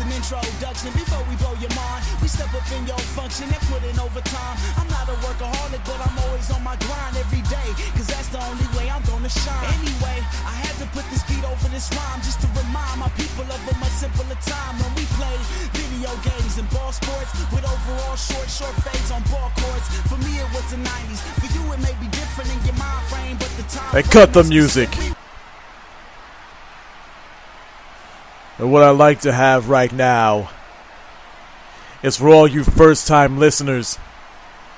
an introduction before we blow your mind. We step up in your function and put in overtime. I'm not a workaholic, but I'm always on my grind every day. Cause that's the only way I'm gonna shine. Anyway, I had to put this beat over this rhyme just to remind my people of a much simpler time when we played video games and ball sports with overall short, short fades on ball courts. For me, it was the 90s. For you, it may be different in your mind frame, but the time. Hey, cut the music. And what I'd like to have right now is for all you first time listeners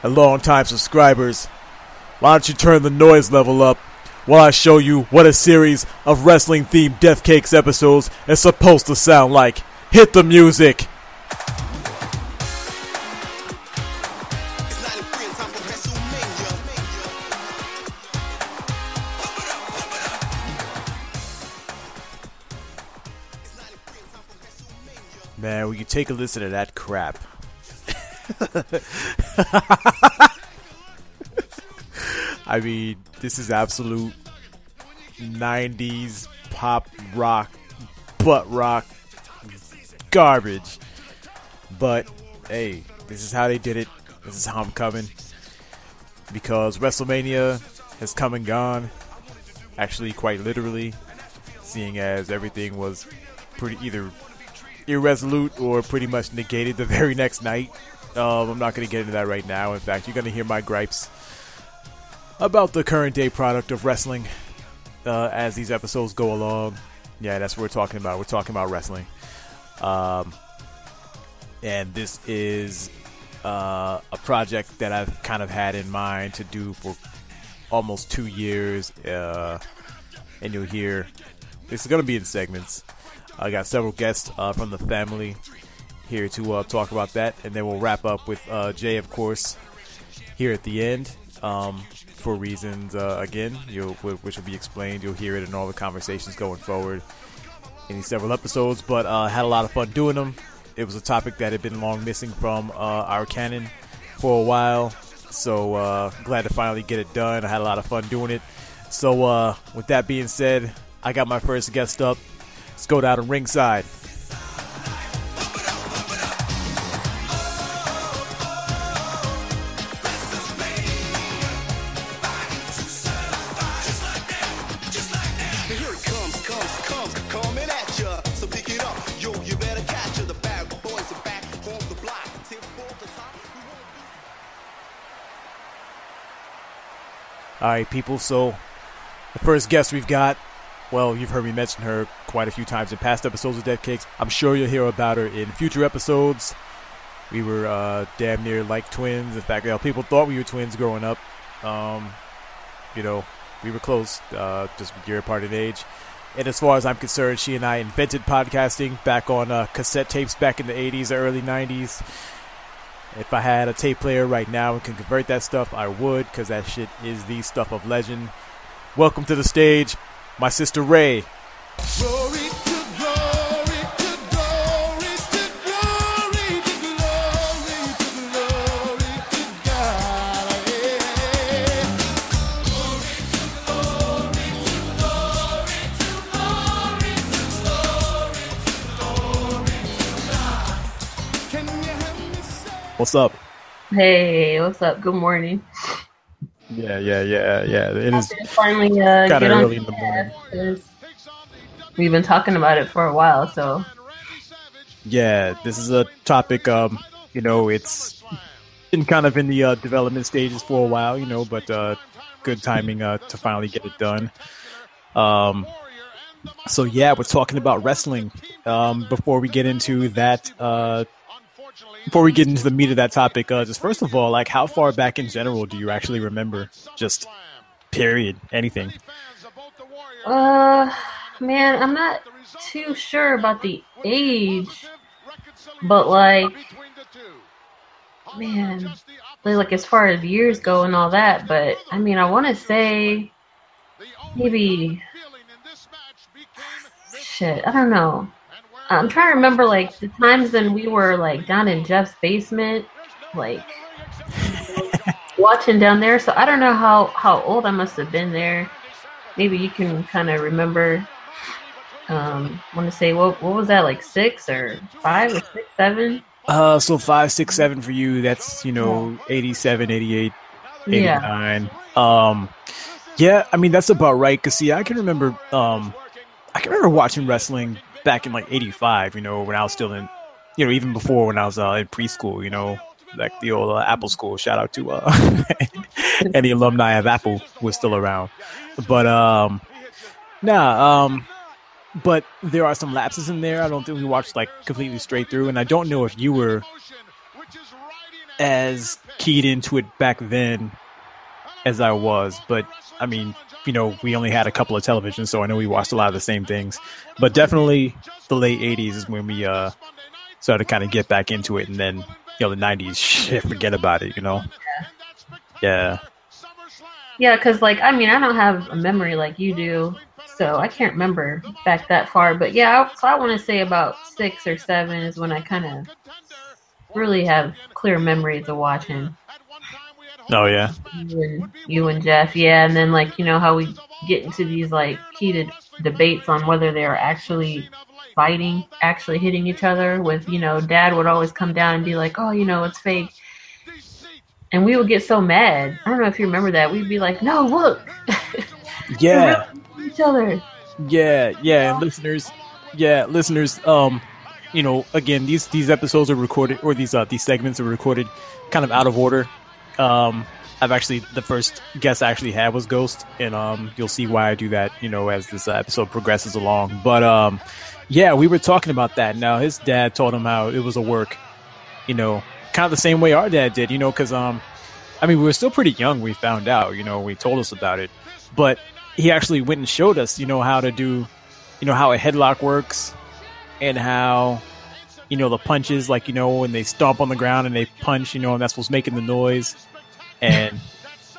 and long time subscribers, why don't you turn the noise level up while I show you what a series of wrestling themed Death Cakes episodes is supposed to sound like? Hit the music! Man, will you take a listen to that crap? I mean, this is absolute 90s pop rock, butt rock garbage. But hey, this is how they did it. This is how I'm coming. Because WrestleMania has come and gone. Actually, quite literally, seeing as everything was pretty either irresolute or pretty much negated the very next night. Um, I'm not going to get into that right now. In fact, you're going to hear my gripes about the current day product of wrestling uh, as these episodes go along. Yeah, that's what we're talking about. We're talking about wrestling. Um, and this is uh, a project that I've kind of had in mind to do for almost two years. Uh, and you'll hear is going to be in segments. I got several guests uh, from the family here to uh, talk about that, and then we'll wrap up with uh, Jay, of course, here at the end. Um, for reasons, uh, again, which will be explained. You'll hear it in all the conversations going forward in these several episodes. But uh, had a lot of fun doing them. It was a topic that had been long missing from uh, our canon for a while. So glad to finally get it done. I had a lot of fun doing it. So with that being said, I got my first guest up. Let's go down to ringside. All right, people. So the first guest we've got, well, you've heard me mention her quite a few times in past episodes of Death Cakes. I'm sure you'll hear about her in future episodes. We were uh, damn near like twins. In fact, you know, people thought we were twins growing up. Um, you know, we were close, uh, just a year apart in age. And as far as I'm concerned, she and I invented podcasting back on uh, cassette tapes back in the 80s or early 90s. If I had a tape player right now and can convert that stuff, I would, because that shit is the stuff of legend. Welcome to the stage, my sister Ray. Glory What's up? Hey, what's up? Good morning. Yeah, yeah, yeah, yeah. It is finally uh, get early in the morning. We've been talking about it for a while, so yeah, this is a topic. Um, you know, it's been kind of in the uh, development stages for a while, you know, but uh, good timing uh, to finally get it done. Um, so yeah, we're talking about wrestling. Um, before we get into that uh before we get into the meat of that topic, uh, just first of all, like how far back in general do you actually remember? Just period, anything. Uh, man, I'm not too sure about the age, but like, man, like as far as years go and all that. But I mean, I want to say maybe shit. I don't know. I'm trying to remember like the times when we were like down in Jeff's basement, like watching down there. So I don't know how how old I must have been there. Maybe you can kind of remember Um, want to say what what was that like six or five or six seven? Uh, so five, six, seven for you. That's you know 87, 88, 89. Yeah. Um, yeah, I mean that's about right. Cause see, I can remember, um, I can remember watching wrestling back in like '85. You know, when I was still in, you know, even before when I was uh, in preschool. You know, like the old uh, Apple School. Shout out to uh, any alumni of Apple was still around. But um, nah, um, but there are some lapses in there. I don't think we watched like completely straight through, and I don't know if you were as keyed into it back then as I was. But I mean, you know, we only had a couple of televisions, so I know we watched a lot of the same things. But definitely, the late '80s is when we uh started to kind of get back into it, and then you know the '90s, shit, forget about it. You know, yeah. Yeah, because like I mean, I don't have a memory like you do so I can't remember back that far. But yeah, so I want to say about six or seven is when I kind of really have clear memories of watching. Oh yeah, you and, you and Jeff, yeah, and then like you know how we get into these like heated debates on whether they're actually fighting, actually hitting each other. With you know, Dad would always come down and be like, "Oh, you know, it's fake." And we would get so mad. I don't know if you remember that. We'd be like, "No, look." Yeah each other. Yeah, yeah, listeners, yeah, listeners. Um, you know, again, these these episodes are recorded, or these uh these segments are recorded, kind of out of order. Um, I've actually the first guest I actually had was Ghost, and um, you'll see why I do that. You know, as this uh, episode progresses along. But um, yeah, we were talking about that. Now his dad told him how it was a work. You know, kind of the same way our dad did. You know, because um, I mean, we were still pretty young. We found out. You know, we told us about it, but he actually went and showed us, you know, how to do, you know, how a headlock works and how, you know, the punches, like, you know, when they stomp on the ground and they punch, you know, and that's what's making the noise. And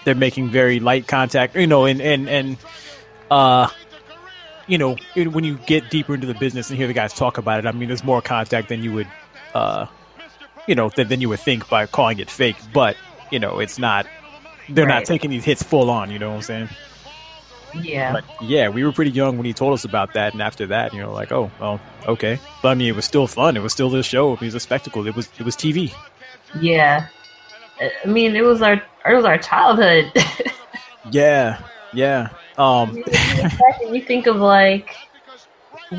they're making very light contact, you know, and, and, and, uh, you know, when you get deeper into the business and hear the guys talk about it, I mean, there's more contact than you would, uh, you know, than, than you would think by calling it fake. But, you know, it's not, they're right. not taking these hits full on, you know what I'm saying? Yeah. But yeah, we were pretty young when he told us about that, and after that, you know, like, oh, well, okay. But I mean, it was still fun. It was still the show. It was a spectacle. It was it was TV. Yeah. I mean, it was our it was our childhood. yeah, yeah. Um, you think of like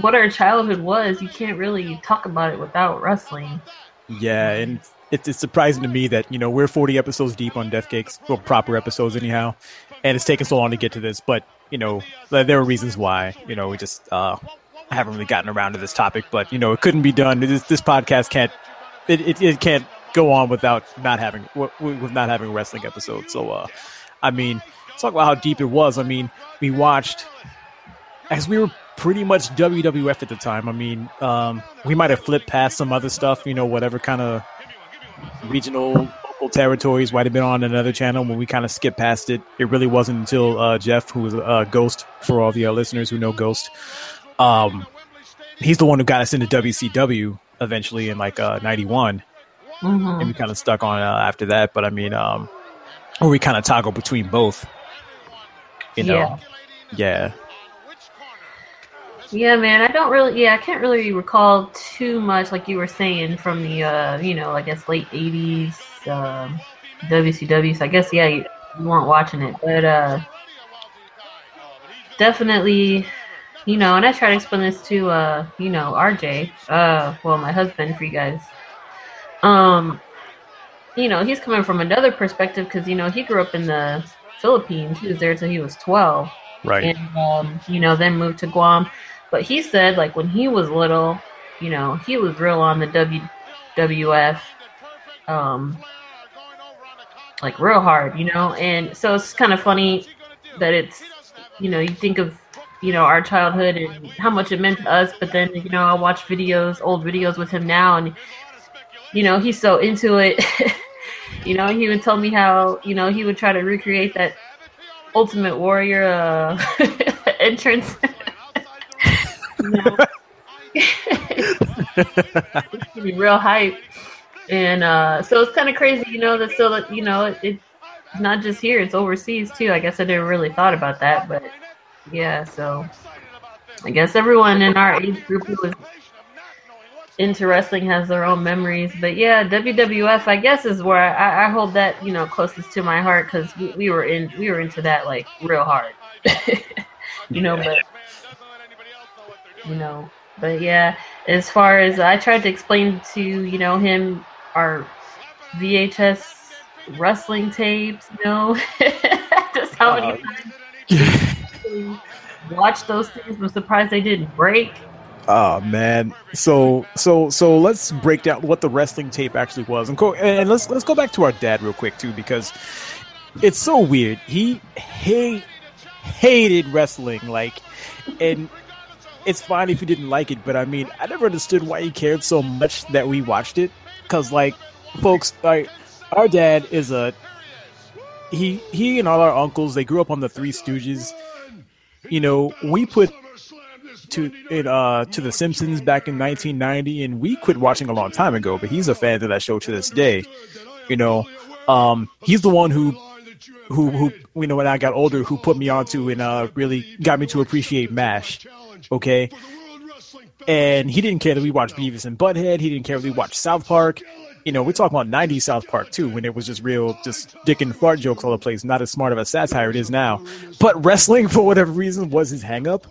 what our childhood was, you can't really talk about it without wrestling. Yeah, and it's, it's surprising to me that you know we're 40 episodes deep on Death Cakes, well, proper episodes anyhow, and it's taken so long to get to this. But you know, there are reasons why. You know, we just uh, haven't really gotten around to this topic. But you know, it couldn't be done. This, this podcast can't. It, it, it can't go on without not having with not having a wrestling episode. So, uh, I mean, talk about how deep it was. I mean, we watched as we were pretty much WWF at the time. I mean, um, we might have flipped past some other stuff, you know, whatever kind of regional territories might have been on another channel when we kind of skipped past it. It really wasn't until uh, Jeff, who was uh, Ghost for all the uh, listeners who know Ghost, um, he's the one who got us into WCW eventually in like '91, uh, mm-hmm. and we kind of stuck on uh, after that. But I mean, um, or we kind of toggle between both. You know, yeah. yeah. Yeah, man, I don't really. Yeah, I can't really recall too much, like you were saying, from the, uh, you know, I guess late '80s, um, WCW. So I guess yeah, you, you weren't watching it, but uh, definitely, you know. And I try to explain this to uh, you know, RJ, uh, well, my husband for you guys. Um, you know, he's coming from another perspective because you know he grew up in the Philippines. He was there till he was twelve, right? And um, you know, then moved to Guam. But he said, like when he was little, you know, he was real on the WWF um, like real hard, you know. And so it's kind of funny that it's, you know, you think of, you know, our childhood and how much it meant to us, but then, you know, I watch videos, old videos with him now, and, you know, he's so into it. you know, he would tell me how, you know, he would try to recreate that Ultimate Warrior uh, entrance. know? real hype and uh, so it's kind of crazy, you know, that still, that you know, it, it's not just here; it's overseas too. I guess I never really thought about that, but yeah. So I guess everyone in our age group who was into wrestling has their own memories. But yeah, WWF, I guess, is where I, I hold that you know closest to my heart because we, we were in we were into that like real hard. you know, but you know, but yeah, as far as I tried to explain to you know him our VHS wrestling tapes, know, just how many uh-huh. times watched those things. I'm surprised they didn't break. Oh man, so so so let's break down what the wrestling tape actually was, and, co- and let's let's go back to our dad real quick too because it's so weird. He hate hated wrestling, like, and it's fine if you didn't like it, but I mean, I never understood why he cared so much that we watched it. Cause like, folks, like, our dad is a he he and all our uncles they grew up on the Three Stooges. You know, we put to it uh to the Simpsons back in 1990, and we quit watching a long time ago. But he's a fan of that show to this day. You know, um, he's the one who who who you know when I got older who put me onto and uh really got me to appreciate Mash. Okay. And he didn't care that we watched Beavis and Butthead. He didn't care that we watched South Park. You know, we're talking about 90s South Park too, when it was just real, just dick and fart jokes all the place. Not as smart of a satire it is now. But wrestling, for whatever reason, was his hang up.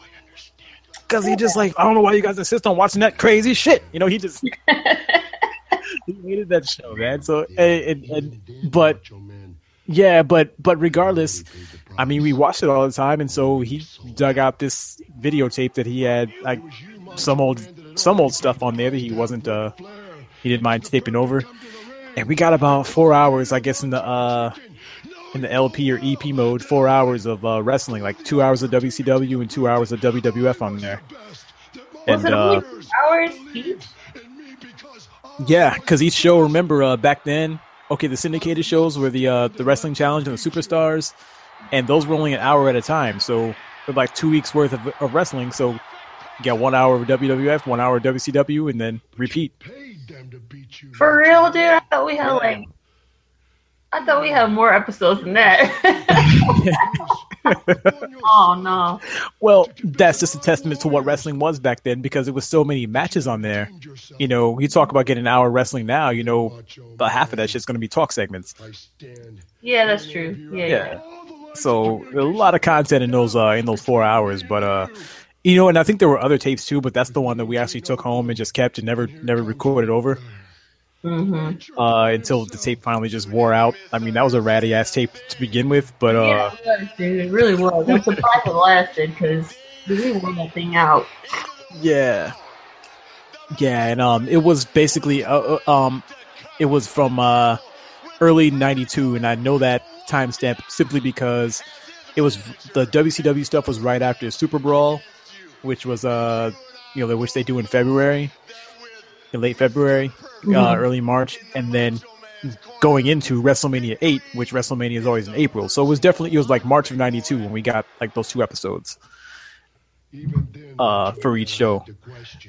Because he just like, I don't know why you guys insist on watching that crazy shit. You know, he just. he hated that show, man. So, and, and, and but yeah, but but regardless, I mean, we watched it all the time, and so he dug out this videotape that he had like some old some old stuff on there that he wasn't uh he didn't mind taping over, and we got about four hours, I guess, in the uh in the LP or EP mode, four hours of uh, wrestling, like two hours of WCW and two hours of WWF on there. And uh, hours each. Yeah, because each show, remember uh, back then, okay, the syndicated shows were the uh, the Wrestling Challenge and the Superstars, and those were only an hour at a time. So like two weeks worth of, of wrestling. So got one hour of WWF, one hour of WCW, and then repeat. For real, dude? I thought we had like I thought we had more episodes than that. oh no. Well, that's just a testament to what wrestling was back then because it was so many matches on there. You know, you talk about getting an hour wrestling now, you know, about half of that shit's going to be talk segments. Yeah, that's true. Yeah. yeah. So a lot of content in those uh in those 4 hours, but uh you know, and I think there were other tapes too, but that's the one that we actually took home and just kept and never never recorded over. Mm-hmm. Uh, until the tape finally just wore out. I mean, that was a ratty ass tape to begin with, but uh, yeah, it, was, dude, it really was. I'm surprised it lasted because we wore that thing out. Yeah, yeah, and um, it was basically uh, uh um, it was from uh early '92, and I know that timestamp simply because it was the WCW stuff was right after Super Brawl, which was uh you know which they do in February, in late February mm-hmm. uh, early March, and then going into WrestleMania 8, which WrestleMania is always in April. So it was definitely it was like March of '92 when we got like those two episodes uh, for each show.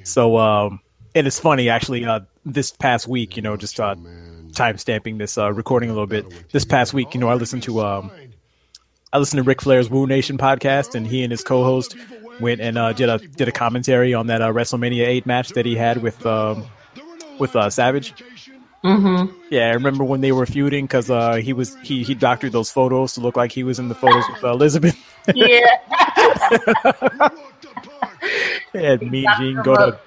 So um, and it's funny actually. Uh, this past week, you know, just uh, time stamping this uh, recording a little bit. This past week, you know, I listened to um, I listened to Ric Flair's Woo Nation podcast, and he and his co-host went and uh, did a did a commentary on that uh, WrestleMania 8 match that he had with um, with uh, Savage. Mm-hmm. Yeah, I remember when they were feuding because uh, he was he he doctored those photos to look like he was in the photos with uh, Elizabeth. Yeah. and me and Gene go to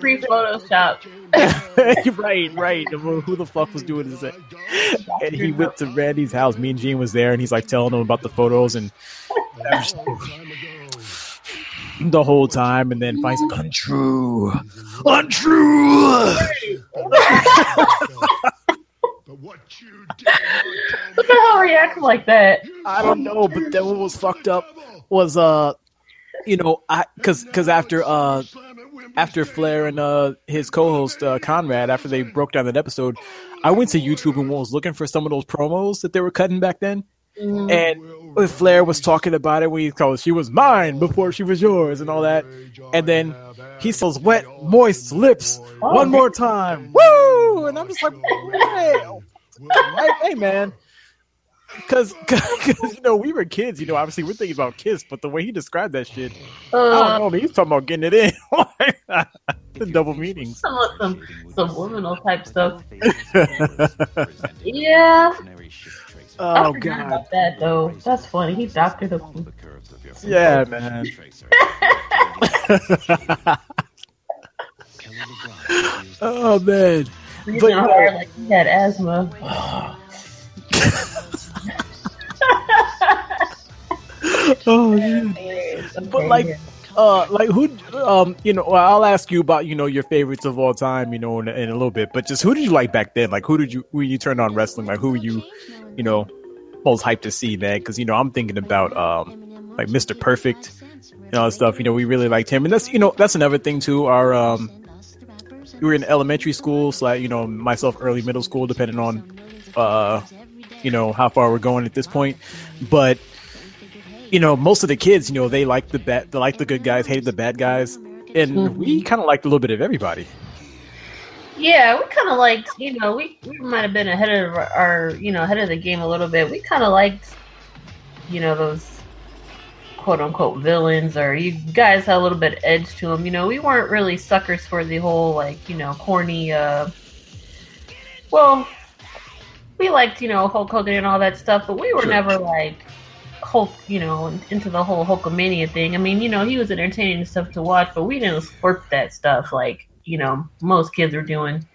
free Photoshop. right, right. Who the fuck was doing this? And he went to Randy's house. Me and Gene was there, and he's like telling him about the photos and the whole time, and then finds untrue, untrue. But what the hell are you acting like that? I don't know, but then what was fucked up was uh, you know, I because because after uh after Flair and uh his co-host uh, Conrad after they broke down that episode, I went to YouTube and was looking for some of those promos that they were cutting back then. Mm-hmm. And Flair was talking about it when he called she was mine before she was yours and all that. And then he says wet, moist lips oh, one more time. Woo! And I'm just like, hey, hey man. because you know we were kids. You know, obviously we're thinking about Kiss, but the way he described that shit, I Uh, don't know. Man, he's talking about getting it in. the double meanings. some some subliminal type stuff. Yeah, I oh forgot god. about that though. That's funny. He doctored the. Yeah, man. oh man. breathing But- hard like he had asthma. Oh man. But like, uh, like who, um, you know, well, I'll ask you about you know your favorites of all time, you know, in, in a little bit. But just who did you like back then? Like, who did you when you turned on wrestling? Like, who were you, you know, most hyped to see, man? Because you know, I'm thinking about um, like Mr. Perfect and all that stuff. You know, we really liked him, and that's you know, that's another thing too. Our um, we were in elementary school, so like, you know, myself early middle school, depending on, uh, you know, how far we're going at this point, but you know, most of the kids, you know, they like the bad, they like the good guys, hated the bad guys, and we kind of liked a little bit of everybody. Yeah, we kind of liked, you know, we, we might have been ahead of our, our, you know, ahead of the game a little bit. We kind of liked, you know, those quote unquote villains, or you guys had a little bit of edge to them. You know, we weren't really suckers for the whole, like, you know, corny, uh, well, we liked, you know, Hulk Hogan and all that stuff, but we were Sure. never like Hulk, you know, into the whole Hulkamania thing. I mean, you know, he was entertaining stuff to watch, but we didn't slurp that stuff like, you know, most kids were doing,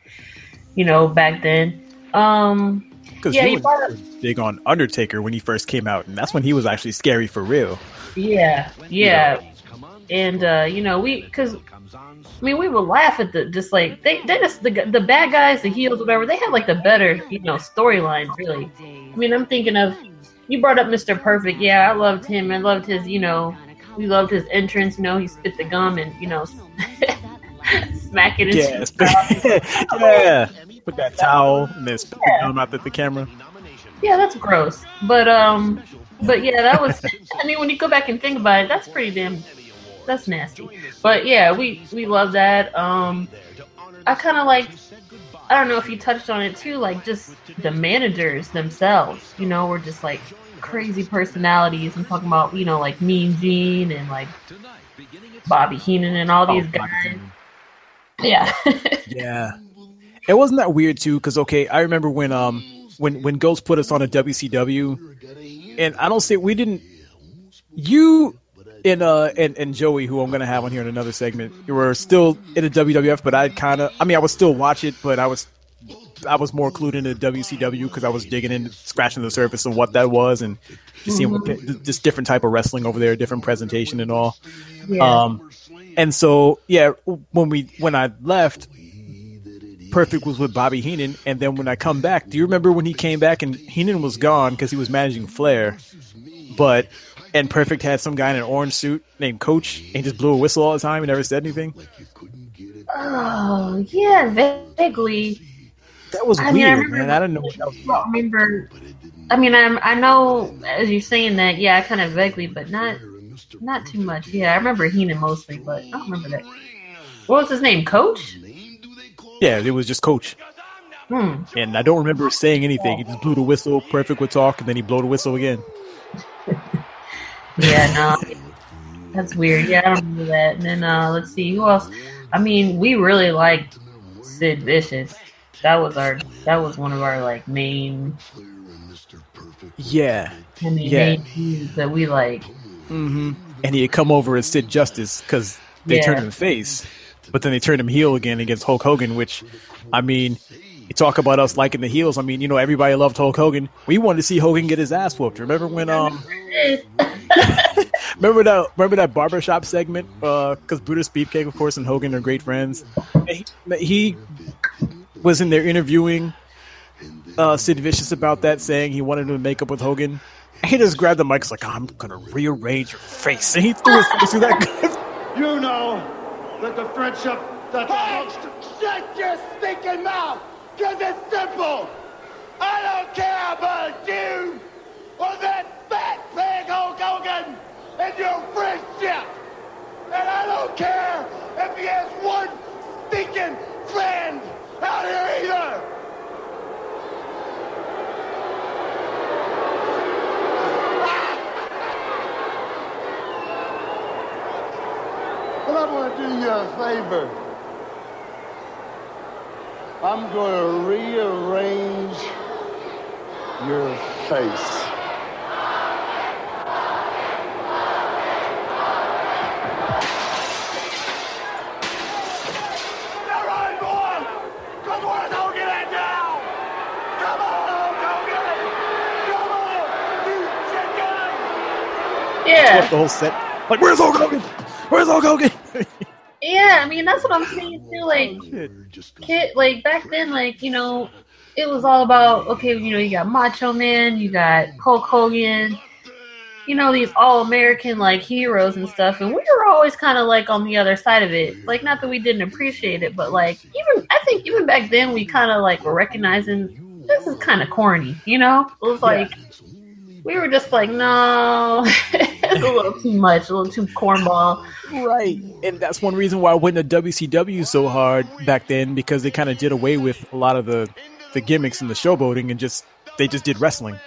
you know, back then. Um, Because Yeah, he you was brought up- big on Undertaker when he first came out, and that's when he was actually scary for real. yeah, yeah. And, uh, you know, we, cause, I mean, we would laugh at the, just like, they, they just, the, the bad guys, the heels, whatever, they had like the better, you know, storyline, really. I mean, I'm thinking of, you brought up Mr. Perfect. Yeah, I loved him. I loved his, you know, we loved his entrance. You know, he spit the gum and, you know, smack it Yeah, into yeah. Put that towel and then spit the gum out at the camera. Yeah, that's gross. But um, but yeah, that was. I mean, when you go back and think about it, that's pretty damn. That's nasty. But yeah, we we love that. Um, I kind of like. I don't know if you touched on it too, like just the managers themselves. You know, were just like crazy personalities. I'm talking about you know like Mean Gene and like Bobby Heenan and all these Oh, guys. Yeah. Yeah. It wasn't that weird too, because okay, I remember when um when when Ghost put us on a WCW, and I don't say we didn't. You and uh and, and Joey, who I'm gonna have on here in another segment, you were still in a WWF, but I kind of, I mean, I would still watch it, but I was. I was more clued into WCW because I was digging in, scratching the surface of what that was, and just seeing what, this different type of wrestling over there, different presentation and all. yeah. Um, and so yeah, when we when I left, Perfect was with Bobby Heenan, and then when I come back, do you remember when he came back and Heenan was gone because he was managing Flair, but and Perfect had some guy in an orange suit named Coach and just blew a whistle all the time and never said anything. oh yeah, vaguely. That was I mean, I weird, remember- man. I don't know what that was. I don't remember. I mean, I'm, I know as you're saying that, yeah, I kind of vaguely, but not not too much. Yeah, I remember Heenan mostly, but I don't remember that. What was his name? Coach? Yeah, it was just Coach, Hmm. and I don't remember saying anything. He just blew the whistle. Perfect would talk, and then he blew the whistle again. Yeah, no, that's weird. Yeah, I don't remember that. And then uh, let's see who else. I mean, we really liked Sid Vicious. That was our. That was one of our like main. Yeah, I mean, Yeah. main feuds that we like. Hmm And he had come over as Sid Justice because they Yeah. turned him face, but then they turned him heel again against Hulk Hogan. Which, I mean, you talk about us liking the heels. I mean, you know, everybody loved Hulk Hogan. We wanted to see Hogan get his ass whooped. Remember when? Um, remember that? Remember that barbershop segment? Because Brutus Beefcake, of course, and Hogan are great friends. He, he was in there interviewing uh, Sid Vicious about that, saying he wanted to make up with Hogan. He just grabbed the mic, he's like, I'm gonna rearrange your face, and he threw his face through that. You know that the friendship that belongs Shut your stinking mouth! Cause it's simple! I don't care about you or that fat pig Hulk Hogan and your friendship! And I don't care if he has one stinking friend out here either! A favor. I'm going to rearrange your face. All right, boy. Come on, don't now. Come on, don't. Come on. Yeah, The whole set. Like, where's Hulk Hogan? Where's Hulk Hogan? Yeah. I mean, that's what I'm saying too. Like, kid, like back then, like you know, it was all about okay. You know, you got Macho Man, you got Hulk Hogan, you know, these all American like heroes and stuff, and we were always kind of like on the other side of it. Like, not that we didn't appreciate it, but like even I think even back then we kind of like were recognizing this is kind of corny. You know, it was like. We were just like, no, it's a little too much, a little too cornball. Right, and that's one reason why I went to WCW so hard back then because they kind of did away with a lot of the the gimmicks and the showboating and just they just did wrestling,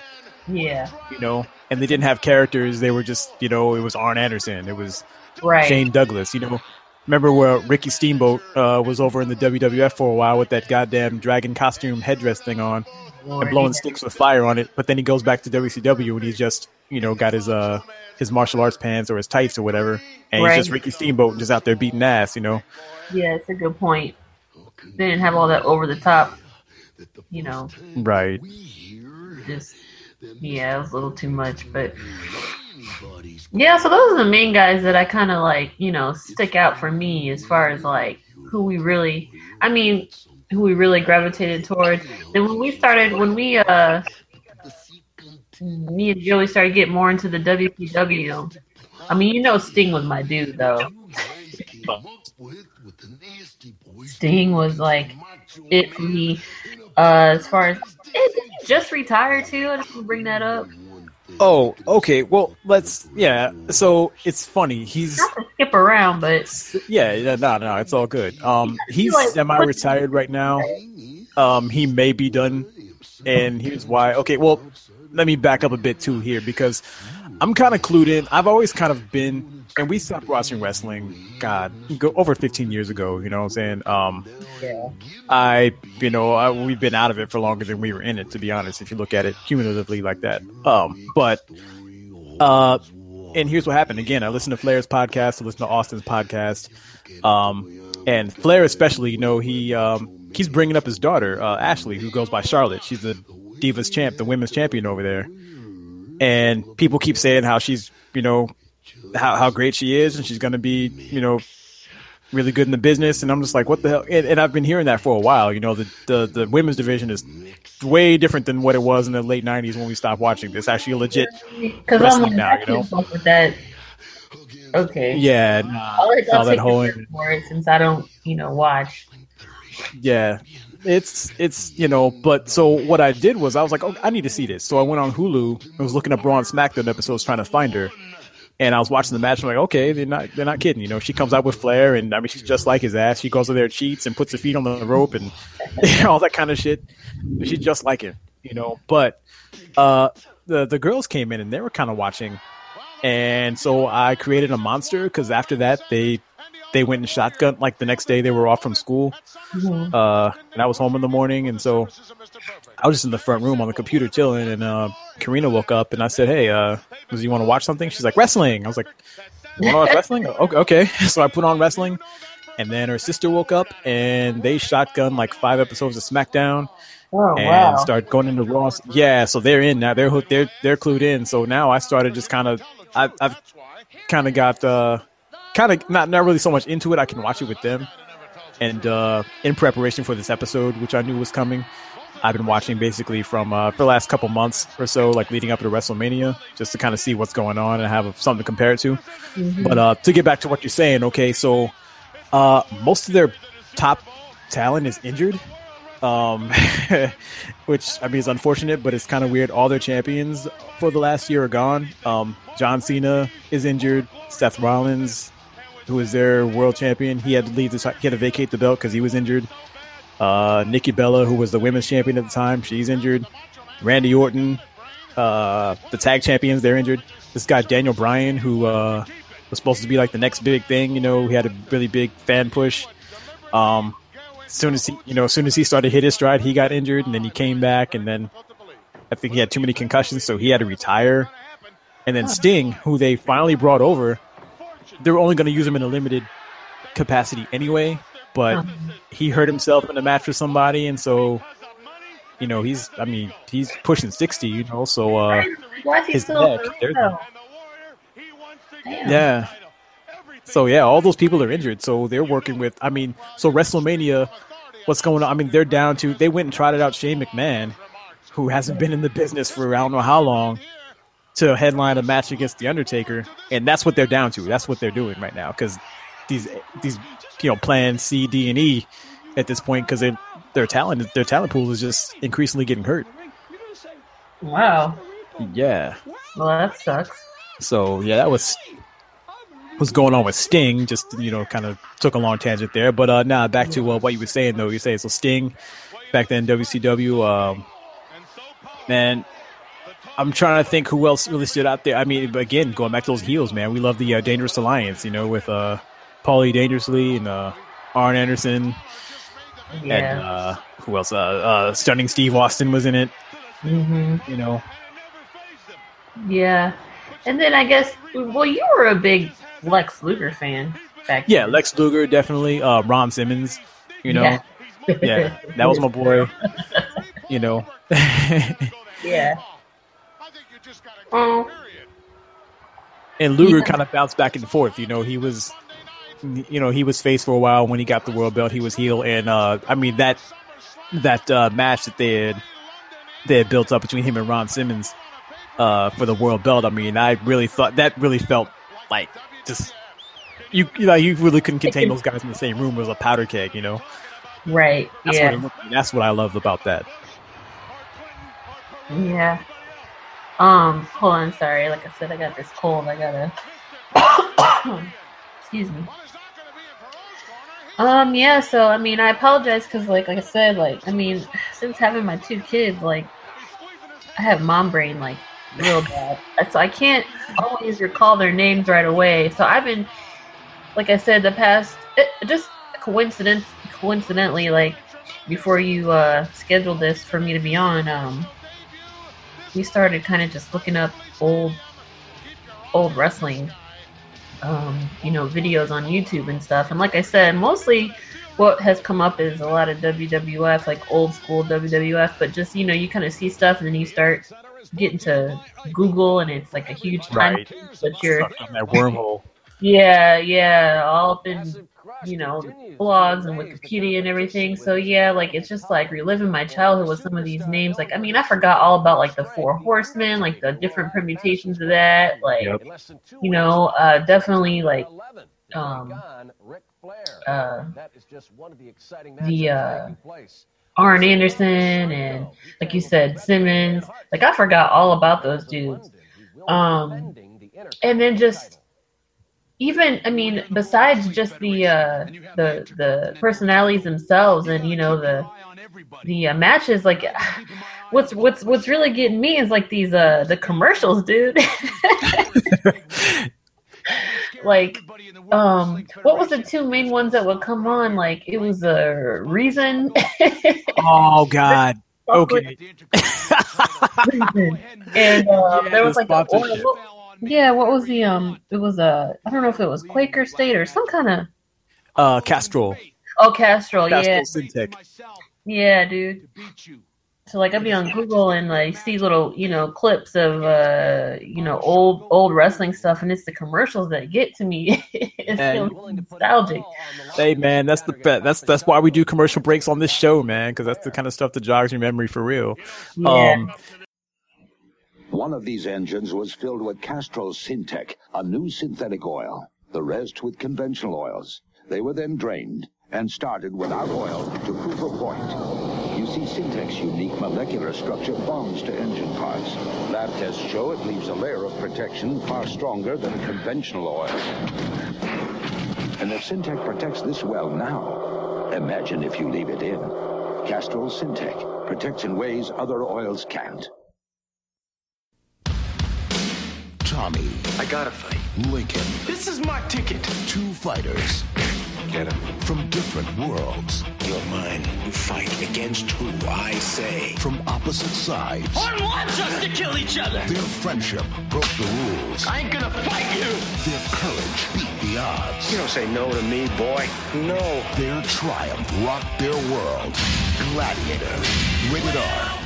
Yeah, you know. And they didn't have characters; they were just, you know, it was Arn Anderson, it was right. Shane Douglas, you know. Remember where Ricky Steamboat uh, was over in the WWF for a while with that goddamn dragon costume headdress thing on and blowing sticks with fire on it, but then he goes back to WCW and he's just, you know, got his uh his martial arts pants or his tights or whatever, and Right. he's just Ricky Steamboat just out there beating ass, you know. Yeah, it's a good point. They didn't have all that over the top, you know, Right. just yeah, it was a little too much, but yeah. So those are the main guys that I kind of like, you know, stick out for me as far as like who we really, I mean, who we really gravitated towards. Then when we started, when we uh, me and Joey started getting more into the WCW. I mean, you know, Sting was my dude though. Sting was like it for me. Uh, as far as did he just retire too? I just want to bring that up. Oh, okay. Well, let's yeah. So it's funny. He's Not to skip around, but yeah, no, no, it's all good. Um, he's semi-retired right now. Um, he may be done, and here's why. Okay, well, let me back up a bit too here because I'm kind of clued in. I've always kind of been, and we stopped watching wrestling. God, go over 15 years ago. You know what I'm saying? Um, I, you know, I, we've been out of it for longer than we were in it. To be honest, if you look at it cumulatively like that. Um, but uh, and here's what happened. Again, I listened to Flair's podcast. I listened to Austin's podcast. Um, and Flair, especially, you know, he um, he's bringing up his daughter uh, Ashley, who goes by Charlotte. She's the Divas champ, the women's champion over there. And people keep saying how she's, you know, how how great she is, and she's going to be, you know, really good in the business. And I'm just like, what the hell? And, and I've been hearing that for a while. You know, the, the the women's division is way different than what it was in the late '90s when we stopped watching this. Actually, legit because I'm now, you know? that. Okay, Yeah, nah, I'll, all that whole for it since I don't, you know, watch. yeah. It's it's you know, but so what I did was I was like, oh, I need to see this. So I went on Hulu. and was looking up and SmackDown episodes, trying to find her, and I was watching the match. And I'm like, okay, they're not they're not kidding. You know, she comes out with Flair, and I mean, she's just like his ass. She goes over there, cheats, and puts her feet on the rope, and all that kind of shit. She's just like him, you know. But uh, the the girls came in and they were kind of watching, and so I created a monster because after that they they went and shotgun like the next day they were off from school uh and i was home in the morning and so i was just in the front room on the computer chilling and uh karina woke up and i said hey uh do you want to watch something she's like wrestling i was like you want to watch wrestling okay, okay so i put on wrestling and then her sister woke up and they shotgun like five episodes of smackdown Oh and wow! start going into Raw. Yeah, so they're in now. They're hooked. They're they're clued in. So now I started just kind of. I've, I've kind of got uh, kind of not not really so much into it. I can watch it with them, and uh, in preparation for this episode, which I knew was coming, I've been watching basically from uh, for the last couple months or so, like leading up to WrestleMania, just to kind of see what's going on and have something to compare it to. But uh, to get back to what you're saying, okay, so uh, most of their top talent is injured um, which I mean is unfortunate, but it's kind of weird. All their champions for the last year are gone. Um, John Cena is injured. Seth Rollins, who is their world champion, he had to leave. This, he had to vacate the belt because he was injured. Uh, Nikki Bella, who was the women's champion at the time, she's injured. Randy Orton, uh, the tag champions, they're injured. This guy Daniel Bryan, who uh, was supposed to be like the next big thing. You know, he had a really big fan push. Um, as soon as he, you know, as soon as he started to hit his stride, he got injured, and then he came back, and then I think he had too many concussions, so he had to retire. And then Sting, who they finally brought over, they were only going to use him in a limited capacity anyway, but he hurt himself in a match with somebody, and so you know he's, I mean, he's pushing sixty, you know, so uh, Why is he his neck, yeah. So yeah, all those people are injured. So they're working with. I mean, so WrestleMania, what's going on? I mean, they're down to. They went and trotted out Shane McMahon, who hasn't been in the business for I don't know how long, to headline a match against the Undertaker, and that's what they're down to. That's what they're doing right now because these these you know plan C, D, and E at this point because their talent their talent pool is just increasingly getting hurt. Wow. Yeah. Well, that sucks. So yeah, that was what's going on with Sting. Just you know, kind of took a long tangent there. But uh, now back to uh, what you were saying though. You say so Sting back then WCW. Um, man, I'm trying to think who else really stood out there. I mean, again, going back to those heels, man. We love the uh, Dangerous Alliance. You know, with uh, Paulie Dangerously and uh, Arn Anderson and uh, who else? Uh, uh, Stunning Steve Austin was in it. hmm You know, Yeah. And then I guess, well, you were a big Lex Luger fan back yeah. Lex Luger definitely. Uh, Ron Simmons. You know. Yeah. yeah, that was my boy. You know, Yeah. Oh. and Luger Yeah. kind of bounced back and forth. You know, he was, you know, he was face for a while. When he got the world belt, he was heel, and uh, I mean that that uh, match that they had they had built up between him and Ron Simmons uh, for the world belt. I mean, I really thought that really felt like just you, you know, you really couldn't contain those guys in the same room. It was a powder keg, you know. Right. That's yeah. what it. That's what I love about that. Yeah. Um, hold on, sorry. Like I said, I got this cold. I gotta. Excuse me. Um, yeah. So I mean, I apologize because, like, like I said, like I mean, since having my two kids, like, I have mom brain, like, real bad. So I can't always recall their names right away. So I've been, like I said, the past it, just coincidence, coincidentally, like before you uh scheduled this for me to be on, um, we started kind of just looking up old old wrestling um, you know videos on youtube and stuff and like i said mostly what has come up is a lot of wwf like old school wwf but just you know you kind of see stuff and then you start getting to google and it's like a huge time Right. but you're that wormhole. yeah yeah all up in you know blogs and wikipedia and everything. so yeah like it's just like reliving my childhood with some of these names. like i mean i forgot all about like the four horsemen like the different permutations of that like Yep. you know uh definitely like um uh the uh Arn Anderson and like you said Simmons. like I forgot all about those dudes. um and then just even I mean besides just the uh the the personalities themselves and you know the the uh, matches like what's what's what's really getting me is like these uh the commercials dude. Like um what was the two main ones that would come on? Like it was a reason. Oh God. Okay. and uh, Yeah, there was like a, sponsorship. Yeah what was the um it was a i don't know if it was quaker state or some kind of Uh, Castrol. oh castrol yeah. Yeah dude. So like i'd be on google and like see little you know clips of uh you know old old wrestling stuff and it's the commercials that get to me. It's And- so nostalgic. Hey man, that's the be- that's that's why we do commercial breaks on this show, man, because that's the kind of stuff that jogs your memory for real. Yeah. Um, One of these engines was filled with Castrol Syntec, a new synthetic oil, the rest with conventional oils. They were then drained and started without oil to prove a point. You see, Syntec's unique molecular structure bonds to engine parts. Lab tests show it leaves a layer of protection far stronger than conventional oil. And if Syntec protects this well now, imagine if you leave it in. Castrol Syntec protects in ways other oils can't. Tommy, I gotta fight. Lincoln. This is my ticket. Two fighters Get him. from different worlds, You're mine. You fight against who I say. from opposite sides. I want us to kill each other. Their friendship broke the rules. I ain't gonna fight you. Their courage beat the odds. You don't say no to me, boy. No. Their triumph rocked their world. Gladiator. Rated R.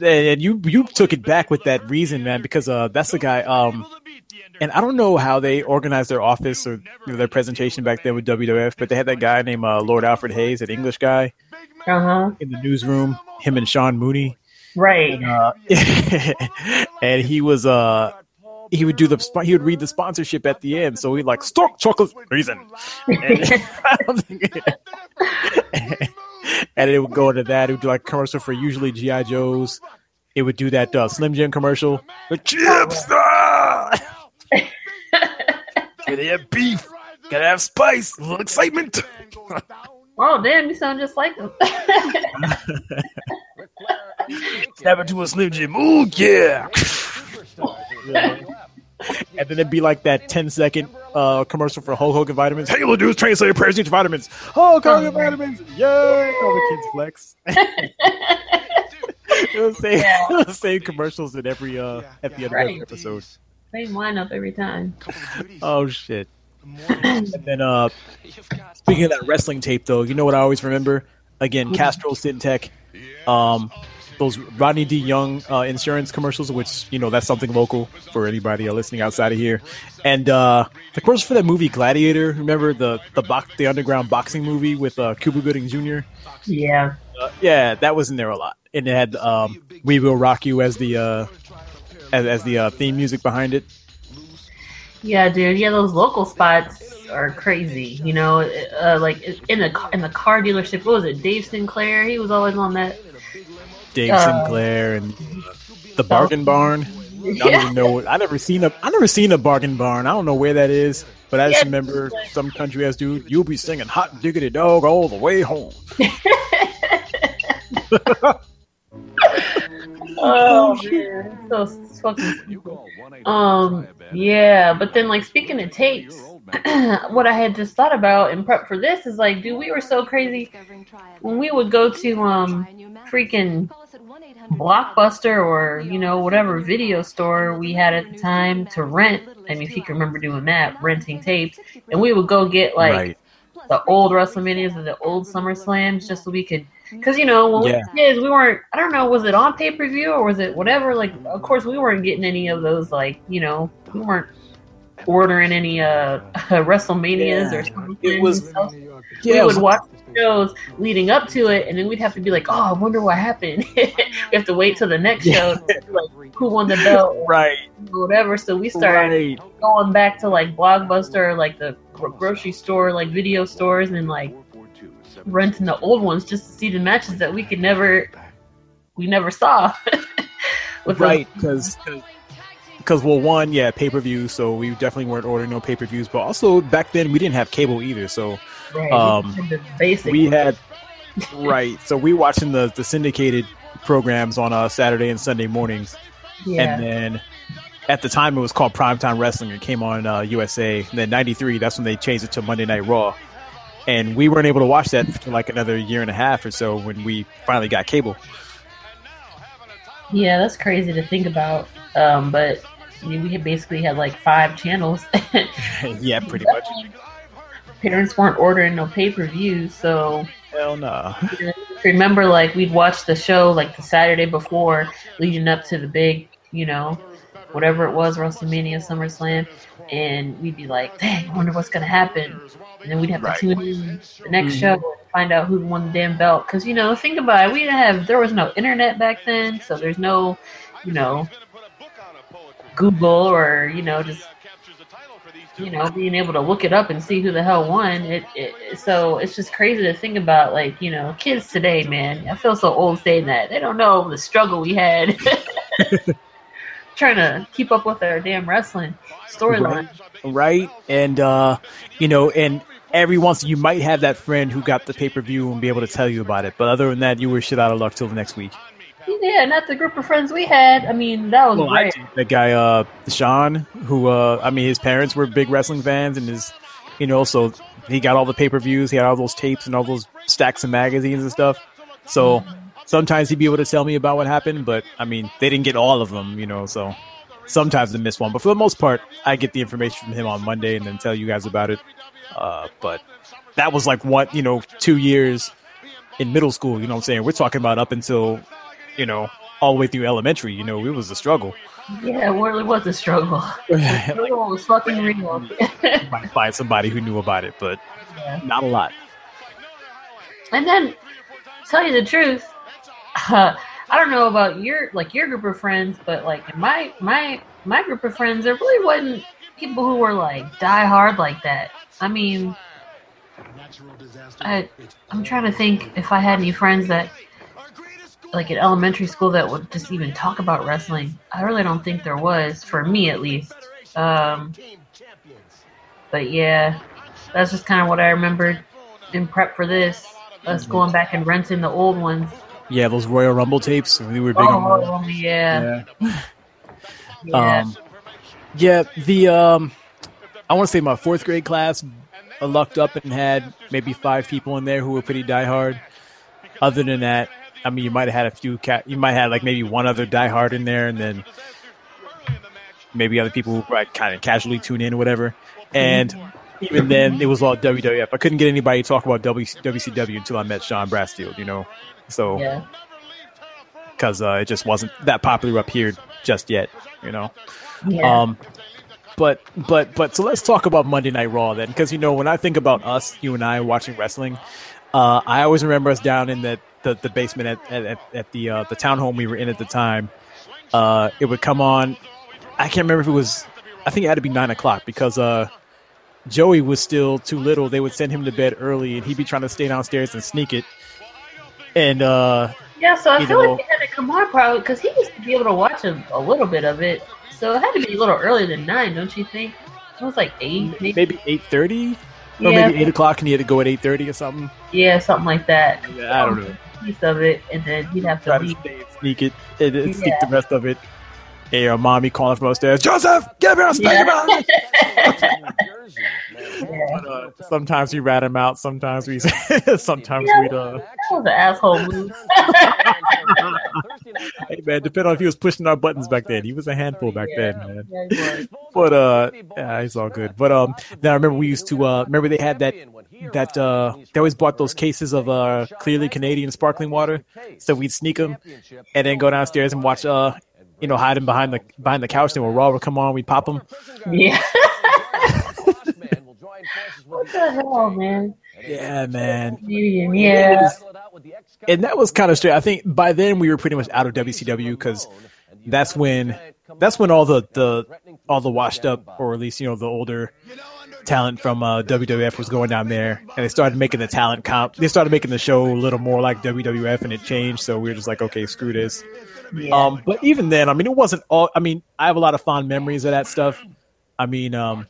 and you you took it back with that reason, man, because uh, that's the guy. Um, and I don't know how they organized their office or you know, their presentation back then with WWF, but they had that guy named uh, Lord Alfred Hayes, that English guy, Uh huh. in the newsroom. Him and Sean Mooney, Right. uh, and he was uh he would do the he would read the sponsorship at the end, so he'd like stock chocolate reason, and, and it would go into that. It would do like commercial for usually GI Joes. It would do that uh, Slim Jim commercial. The chips, ah! gotta have beef, gotta have spice, a little excitement. oh damn, you sound just like him. Snap it to a Slim Jim. Ooh yeah. and then it'd be like that 10 second uh, commercial for Hulk Hogan vitamins. Hey, you'll do is train so your parents need vitamins. Hulk Hogan vitamins. Yay! All the kids flex. it was the same, it was the same commercials in every uh, at the end of every episode. Same lineup every time. Oh shit. and then uh speaking of that wrestling tape though, you know what I always remember? Again, Castrol Syntec, um those Rodney D. Young uh, insurance commercials, which you know that's something local for anybody listening outside of here, and uh, the commercial for that movie Gladiator. Remember the the box, the underground boxing movie with uh, Cuba Gooding Jr. Yeah. Uh, yeah, that was in there a lot, and it had um, "We Will Rock You" as the uh, as, as the uh, theme music behind it. Yeah, dude. Yeah, those local spots are crazy. You know, uh, like in the in the car dealership. What was it? Dave Sinclair. He was always on that. Dave Uh, Sinclair and the Bargain Barn. I don't Yeah. even know. I never seen a. I never seen a Bargain Barn. I don't know where that is, but I just Yeah. remember some country ass dude. You'll be singing "Hot Diggity Dog" all the way home. Oh man, so s- fucking. Um, yeah, but then like speaking of tapes, what I had just thought about in prep for this is like, dude, we were so crazy when we would go to um freaking Blockbuster or you know whatever video store we had at the time to rent. I mean, if you can remember doing that, renting tapes, and we would go get like right. the old WrestleManias and the old SummerSlams just so we could. Because you know when Yeah. we were kids, we weren't. I don't know, was it on pay per view or was it whatever? Like, of course, we weren't getting any of those. Like, you know, we weren't ordering any uh WrestleManias or something. It was- So Yeah, we would watch shows leading up to it, and then we'd have to be like, "Oh, I wonder what happened." we have to wait till the next Yeah. show, to like who won the belt or right. whatever. So we started Right. going back to like Blockbuster, like the grocery store, like video stores, and like renting the old ones just to see the matches that we could never, we never saw. Right, because because well, one, yeah, pay per view. So we definitely weren't ordering no pay per views. But also back then we didn't have cable either. So right, um, we had right. So we watching the the syndicated programs on uh, Saturday and Sunday mornings, yeah. and then at the time it was called Primetime Wrestling. It came on uh, USA. And then '93, that's when they changed it to Monday Night Raw. And we weren't able to watch that for like another year and a half or so when we finally got cable. Yeah, that's crazy to think about. Um, but I mean, we had basically had like five channels. yeah, pretty much. Parents weren't ordering no pay per view, so Hell no. remember like we'd watch the show like the Saturday before, leading up to the big, you know, whatever it was, WrestleMania, SummerSlam, and we'd be like, "Dang, I wonder what's gonna happen," and then we'd have Right. to tune in the next mm-hmm. show and find out who won the damn belt. Because you know, think about it, we didn't have there was no internet back then, so there's no, you know, Google or you know just you know being able to look it up and see who the hell won it, it so it's just crazy to think about like you know kids today man i feel so old saying that they don't know the struggle we had trying to keep up with our damn wrestling storyline right? And uh, you know, and every once you might have that friend who got the pay per view and be able to tell you about it. But other than that, you were shit out of luck till the next week. Yeah, not the group of friends we had. I mean, that was Well, great. That guy, uh, Sean, who, uh, I mean, his parents were big wrestling fans, and his, you know, so he got all the pay per views, he had all those tapes and all those stacks of magazines and stuff. So sometimes he'd be able to tell me about what happened, but I mean, they didn't get all of them, you know, so sometimes they miss one. But for the most part, I get the information from him on Monday and then tell you guys about it. Uh, but that was like what, you know, two years in middle school, you know what I'm saying? We're talking about up until, you know, all the way through elementary, you know, it was a struggle. Yeah, it was a struggle. The struggle was fucking real. might find somebody who knew about it, but not a lot. And then, tell you the truth, uh, I don't know about your like your group of friends, but like my my my group of friends, there really wasn't people who were like die hard like that. I mean, I I'm trying to think if I had any friends that like in elementary school that would just even talk about wrestling. I really don't think there was for me at least. Um, but yeah, that's just kind of what I remembered in prep for this. Us going back and renting the old ones. Yeah, those Royal Rumble tapes, we were big on those. Oh yeah, Yeah. yeah. Um, yeah, the um, I want to say my fourth grade class lucked up and had maybe five people in there who were pretty diehard. Other than that, I mean, you might have had a few cat. You might have like maybe one other diehard in there, and then maybe other people who like, kind of casually tune in or whatever. And even then, it was all WWF. I couldn't get anybody to talk about w- WCW until I met Sean Brassfield. You know, so yeah. because uh, it just wasn't that popular up here just yet. You know. Yeah. Um, but but but so let's talk about Monday Night Raw then, because you know when I think about us, you and I watching wrestling, uh, I always remember us down in the the, the basement at at, at, the uh, the townhome we were in at the time. Uh, it would come on. I can't remember if it was. I think it had to be nine o'clock because uh, Joey was still too little. They would send him to bed early, and he'd be trying to stay downstairs and sneak it. And uh, yeah, so I feel know- like they had to come on probably because he used to be able to watch a, a little bit of it. So it had to be a little earlier than nine, don't you think? It was like eight, maybe. maybe eight thirty, or Yeah. maybe eight o'clock, and he had to go at eight thirty or something. Yeah, something like that. Yeah, I don't know. Piece of it, and then he'd have to try to leave. stay and sneak it and then sneak the rest of it. Hey, your mommy calling from upstairs. Joseph, get up here and spank Yeah. him out. But, uh, sometimes we rat him out. Sometimes we, sometimes Yeah. we'd. Uh, That was an asshole move. hey man, depending on if he was pushing our buttons back then. He was a handful back then, man. Yeah, he was. But uh, yeah, it's all good. But um, now I remember we used to uh, remember they had that that uh, they always bought those cases of uh clearly Canadian sparkling water, so we'd sneak them and then go downstairs and watch uh. You know, hide him behind the behind the couch. Then when Raw would come on, we'd pop them. Yeah. what the hell, man? Yeah, man. Canadian, Yeah. and that was kind of straight. I think by then we were pretty much out of WCW because that's when that's when all the the all the washed up or at least you know the older talent from uh, WWF was going down there, and they started making the talent comp. They started making the show a little more like WWF, and it changed. So we were just like, okay, screw this. Yeah. Um, but even then, I mean, it wasn't all. I mean, I have a lot of fond memories of that stuff. I mean, um,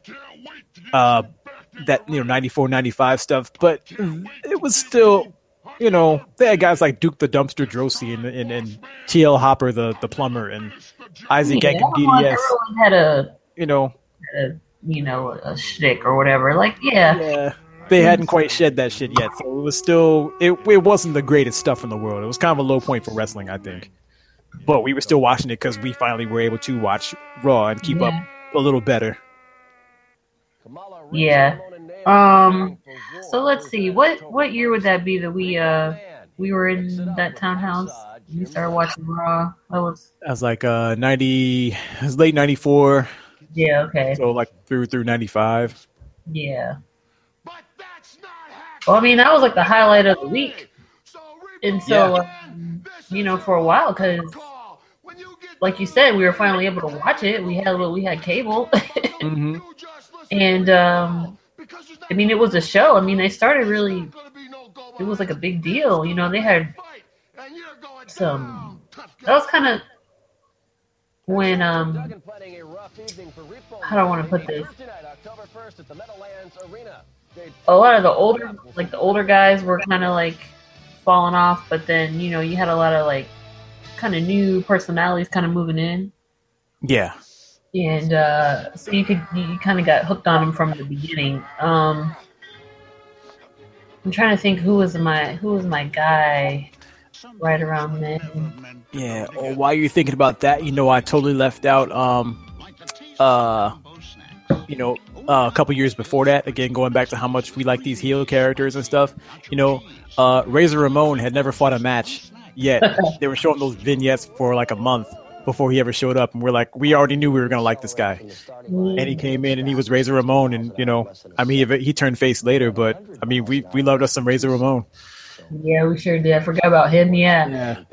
uh, that you know, 94, 95 stuff, but it was still, you know, they had guys like Duke the Dumpster Droese and and, and TL Hopper the the plumber and Isaac yeah, Gankum everyone, DDS. everyone had a, You know, had a, you know, a shtick or whatever. Like, yeah. yeah, they hadn't quite shed that shit yet, so it was still it it wasn't the greatest stuff in the world. It was kind of a low point for wrestling, I think. But we were still watching it because we finally were able to watch Raw and keep up a little better. Yeah. Um. So let's see. What what year would that be that we uh we were in that townhouse? We started watching Raw. That was That was like uh ninety, it was late ninety four, yeah. Okay. so like through through ninety five. Yeah. Well, I mean, that was like the highlight of the week, and so um, you know, for a while, because like you said, we were finally able to watch it. We had we had cable, Mm-hmm. and um, I mean, it was a show. I mean, they started really. It was like a big deal, you know. They had some. That was kind of when um. How do I want to put this? a lot of the older like the older guys were kind of like falling off but then you know you had a lot of like kind of new personalities kind of moving in, Yeah. and uh, so you could you kind of got hooked on him from the beginning. Um, I'm trying to think who was my who was my guy right around then. Yeah. Or while you're thinking about that, you know, I totally left out, um, uh, you know, uh, a couple years before that. Again, going back to how much we like these heel characters and stuff. You know, uh, Razor Ramon had never fought a match yet. they were showing those vignettes for like a month before he ever showed up, and we're like, we already knew we were gonna like this guy. And he came in, and he was Razor Ramon, and you know, I mean, he, he turned face later, but I mean, we we loved us some Razor Ramon. Yeah, we sure did. I forgot about him. Yeah, Yeah.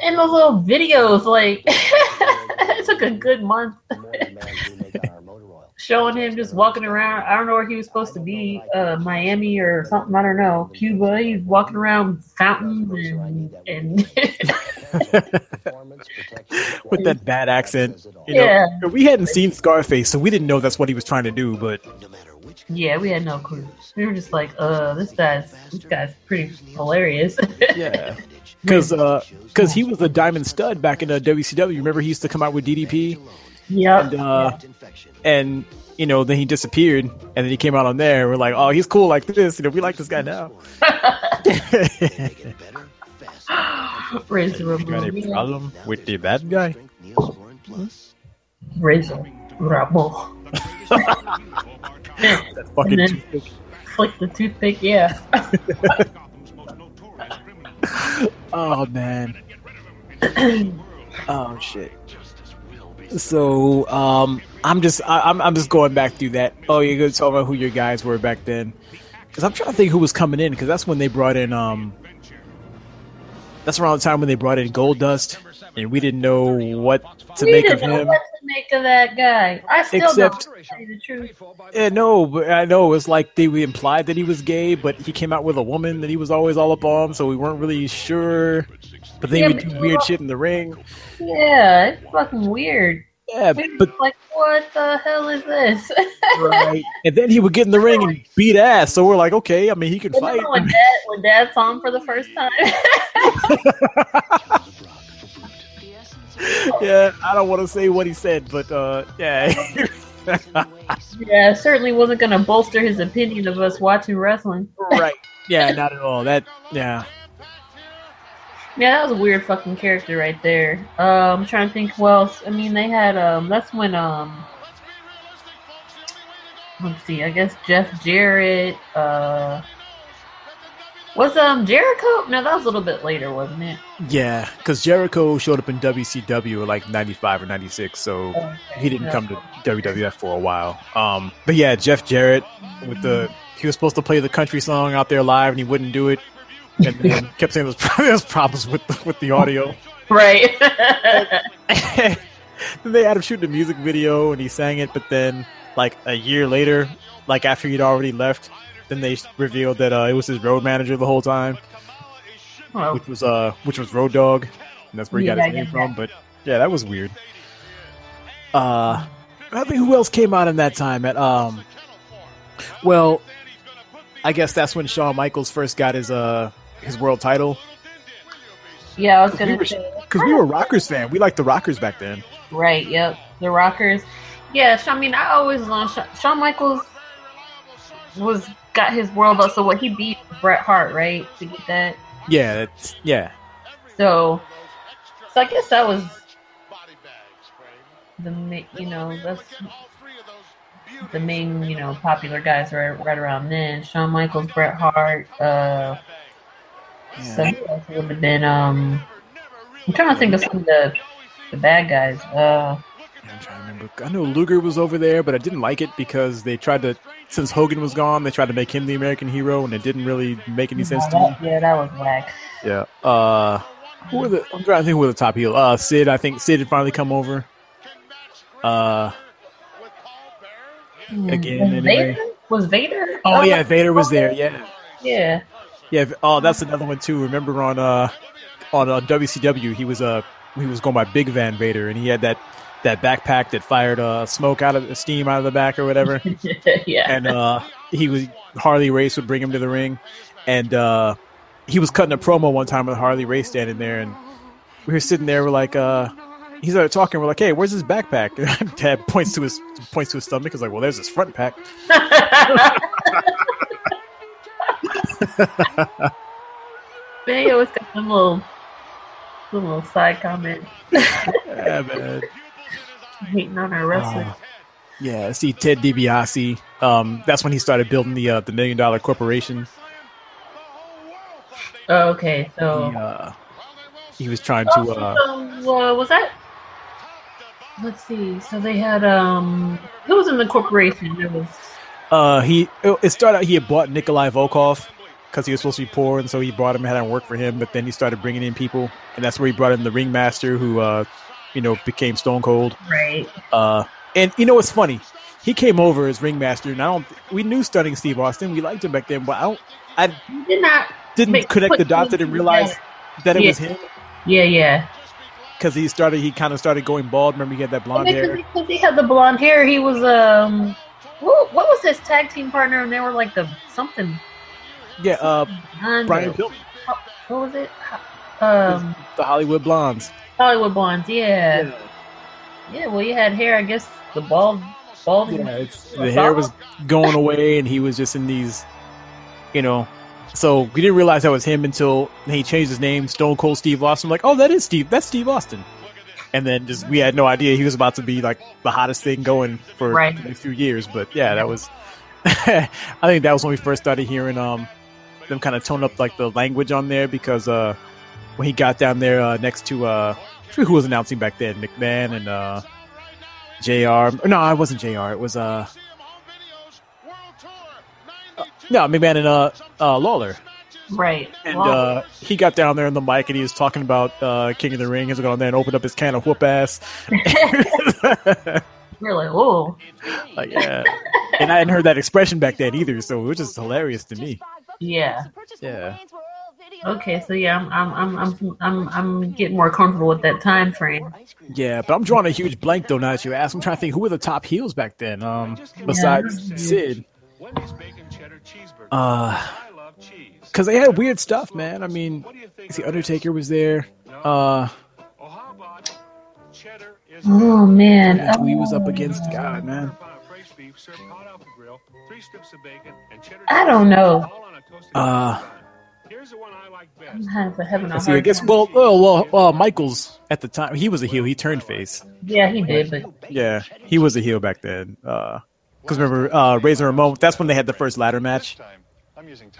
and those little videos, like it took a good month showing him just walking around. I don't know where he was supposed to be, uh, Miami or something. I don't know, Cuba. He's walking around fountains and and with that bad accent. You Yeah. we hadn't seen Scarface, so we didn't know that's what he was trying to do. But yeah, we had no clue. We were just like, uh, this guy's this guy's pretty hilarious. yeah, because because he was a Diamond Studd back in the WCW. Remember, he used to come out with DDP, yeah, and uh, and you know then he disappeared, and then he came out on there. We're like, oh, he's cool like this. You know, we like this guy now. Razor Got a Ramon. yeah. problem with the bad guy? Razor Ramon. That fucking And then- toothpick. Flick the toothpick. Yeah. Oh man. oh shit. So um, I'm just I, I'm I'm just going back through that. Oh, you're gonna talk about who your guys were back then, because I'm trying to think who was coming in because that's when they brought in um. That's around the time when they brought in Goldust, and we didn't know what to we make didn't of know him. what to make of that guy. I still Except- don't to tell you the truth. Yeah, no, but I know it's like they we implied that he was gay, but he came out with a woman that he was always all up on, so we weren't really sure. But then Yeah, we but do you weird know- shit in the ring. Yeah, it's fucking weird. Yeah, We but like, what the hell is this? right. And then he would get in the ring and beat ass. So we're like, okay, I mean, he can fight. When Dad when Dad saw him for the first time? yeah, I don't want to say what he said, but uh, yeah. yeah, certainly wasn't gonna bolster his opinion of us watching wrestling. right. Yeah, not at all. That. Yeah. Yeah, that was a weird fucking character right there. Um, I'm trying to think who else. I mean, they had um. That's when um. Let's see. I guess Jeff Jarrett. Uh. Was um Jericho? No, that was a little bit later, wasn't it? Yeah, because Jericho showed up in WCW like '95 or '96, so he didn't come to WWF for a while. Um, but yeah, Jeff Jarrett with the he was supposed to play the country song out there live, and he wouldn't do it, and then kept saying there's, problems with the, with the audio. Right. then they had him shoot the music video, and he sang it. But then, like a year later, like after he'd already left, then they revealed that uh, it was his road manager the whole time, Well, which was uh, which was Road Dog, and that's where he Yeah, got his name from. But yeah, that was weird. Uh, I think who else came out in that time? At um, well, I guess that's when Shawn Michaels first got his uh his world title yeah, I was gonna were say. because we were Rockers fan. We liked the Rockers back then. Right. Yep. The Rockers. Yeah. I mean, I always loved Shawn Michaels. Was got his world up. So what he beat Bret Hart, right, to get that. Yeah, that's yeah. So, so I guess that was the you know that's the main you know popular guys right right around then. Shawn Michaels, Bret Hart. Uh, so who else would have been? Um, I'm trying to think of some of the the bad guys. Uh, I'm trying to remember. I know Luger was over there, but I didn't like it because they tried to, since Hogan was gone, they tried to make him the American hero, and it didn't really make any sense to me. yeah, that was whack. Yeah. Uh, who were the? I'm trying to think who were the top heel. Uh, Sid. I think Sid had finally come over. Uh, Again, was anyway. Vader? Was Vader? oh yeah, Vader was there. Yeah, Yeah. yeah. Oh, that's another one too. Remember on uh on uh, WCW, he was uh he was going by Big Van Vader, and he had that that backpack that fired uh smoke out of the steam out of the back or whatever. yeah. and uh, he was Harley Race would bring him to the ring, and uh, he was cutting a promo one time with Harley Race standing there, and we were sitting there, we're like, uh, he started talking. We're like, "Hey, where's his backpack?" And Dad points to his points to his stomach. He's like, "Well, there's his front pack." Man, you always got some little, some little side comment yeah, man. Hating on our wrestlers. Uh, yeah, see Ted DiBiase. Um, that's when he started building the uh, the million dollar corporation. Oh, okay, so He, uh, he was trying to. Uh, So, uh, was that? Let's see. So they had um, who was in the corporation? There was uh, he it it started out he had bought Nikolai Volkov because he was supposed to be poor, and so he brought him and had him work for him. But then he started bringing in people, and that's where he brought in the ringmaster, who uh, you know became Stone Cold. right. Uh, and you know what's funny? He came over as ringmaster, and I don't. We knew stunning Steve Austin. We liked him back then, but I don't. I Did not. didn't Make- connect the dots. I didn't realize together. that it Yeah. was him Yeah, yeah. because he started. He kind of started going bald. Remember, he had that blonde hair. Because he had the blonde hair. He was um, what, what was his tag team partner? And they were like the something. Yeah, uh, Brian Pillman, What was it? Um, the Hollywood Blondes. Hollywood Blondes. Yeah. Yeah. Well, you had hair. I guess the bald, bald. Yeah, it's, the hair was going away, and he was just in these, you know. So we didn't realize that was him until he changed his name, Stone Cold Steve Austin. I'm like, oh, that is Steve. That's Steve Austin. And then just we had no idea he was about to be like the hottest thing going for Right. the next few years. But yeah, that was. I think that was when we first started hearing um them kind of tone up like the language on there because uh when he got down there uh, next to uh who was announcing back then McMahon and uh Jr. No, I wasn't Jr. It was uh, no McMahon and uh, uh Lawler. Right. And uh, he got down there on the mic and he was talking about uh, King of the Ring. He was going there and opened up his can of whoop ass. we're like, oh, like, yeah. And I hadn't heard that expression back then either, so it was just hilarious to me. yeah. Yeah. Okay, so yeah, I'm I'm I'm I'm I'm, I'm getting more comfortable with that time frame. Yeah, but I'm drawing a huge blank though. Now that you ask, I'm trying to think who were the top heels back then. Um, besides Yeah. Sid, Wendy's bacon cheddar cheeseburger. uh, I love cheese. because they had weird stuff, man. I mean, the Undertaker was there. Uh, Oh, how about Oh man, who he was up against, God, man. fresh beef served hot off the grill, three strips of bacon, and cheddar I don't know. all on a toasted Uh, bun. Here's the one I like best. I'm having a having a see, I guess. time. Well, oh, well, uh, Michaels at the time he was a heel. He turned face. Yeah, he did, but Yeah, he was a heel back then. Uh, because remember, uh, Razor Ramon. That's when they had the first ladder match. I'm using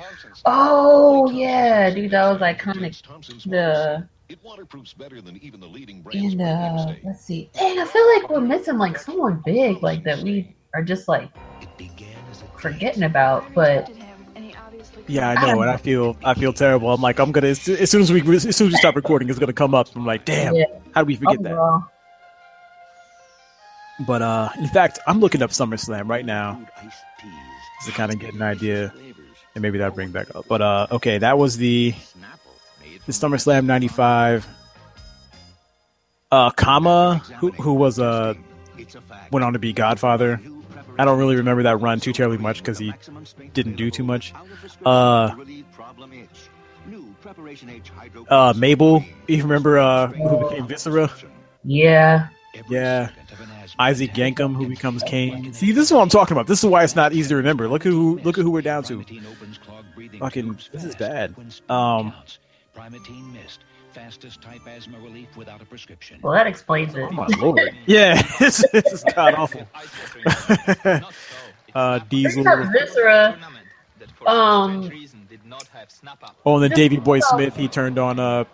oh yeah, dude, that was iconic. The It waterproofs better than even the leading brands. and uh, let's see, dang, I feel like we're missing like someone big, like that we are just like forgetting about. But Yeah, I know, and I feel I feel terrible. I'm like, I'm gonna as as soon as we as soon as we stop recording, it's gonna come up. I'm like, damn, Yeah. how do we forget Oh, that? well. But uh, in fact, I'm looking up SummerSlam right now to kind of get an idea, and maybe that'll bring back up. But uh, okay, that was the the SummerSlam '95. Uh, Kama, who who was uh went on to be Godfather. I don't really remember that run too terribly much because he didn't do too much. Uh, uh, Mabel, you remember uh, who became Viscera? Yeah. Yeah. Isaac Yankem, who becomes Kane. See, this is what I'm talking about. This is why it's not easy to remember. Look at who look at who we're down to. Fucking, this is bad. Um, Primatene Mist, fastest type asthma relief without a prescription. Well, that explains it. oh my lord. Yeah, this, this is god awful. uh, Diesel. Viscera. Um. Oh, and then Davy Boy Smith. He turned on. Uh,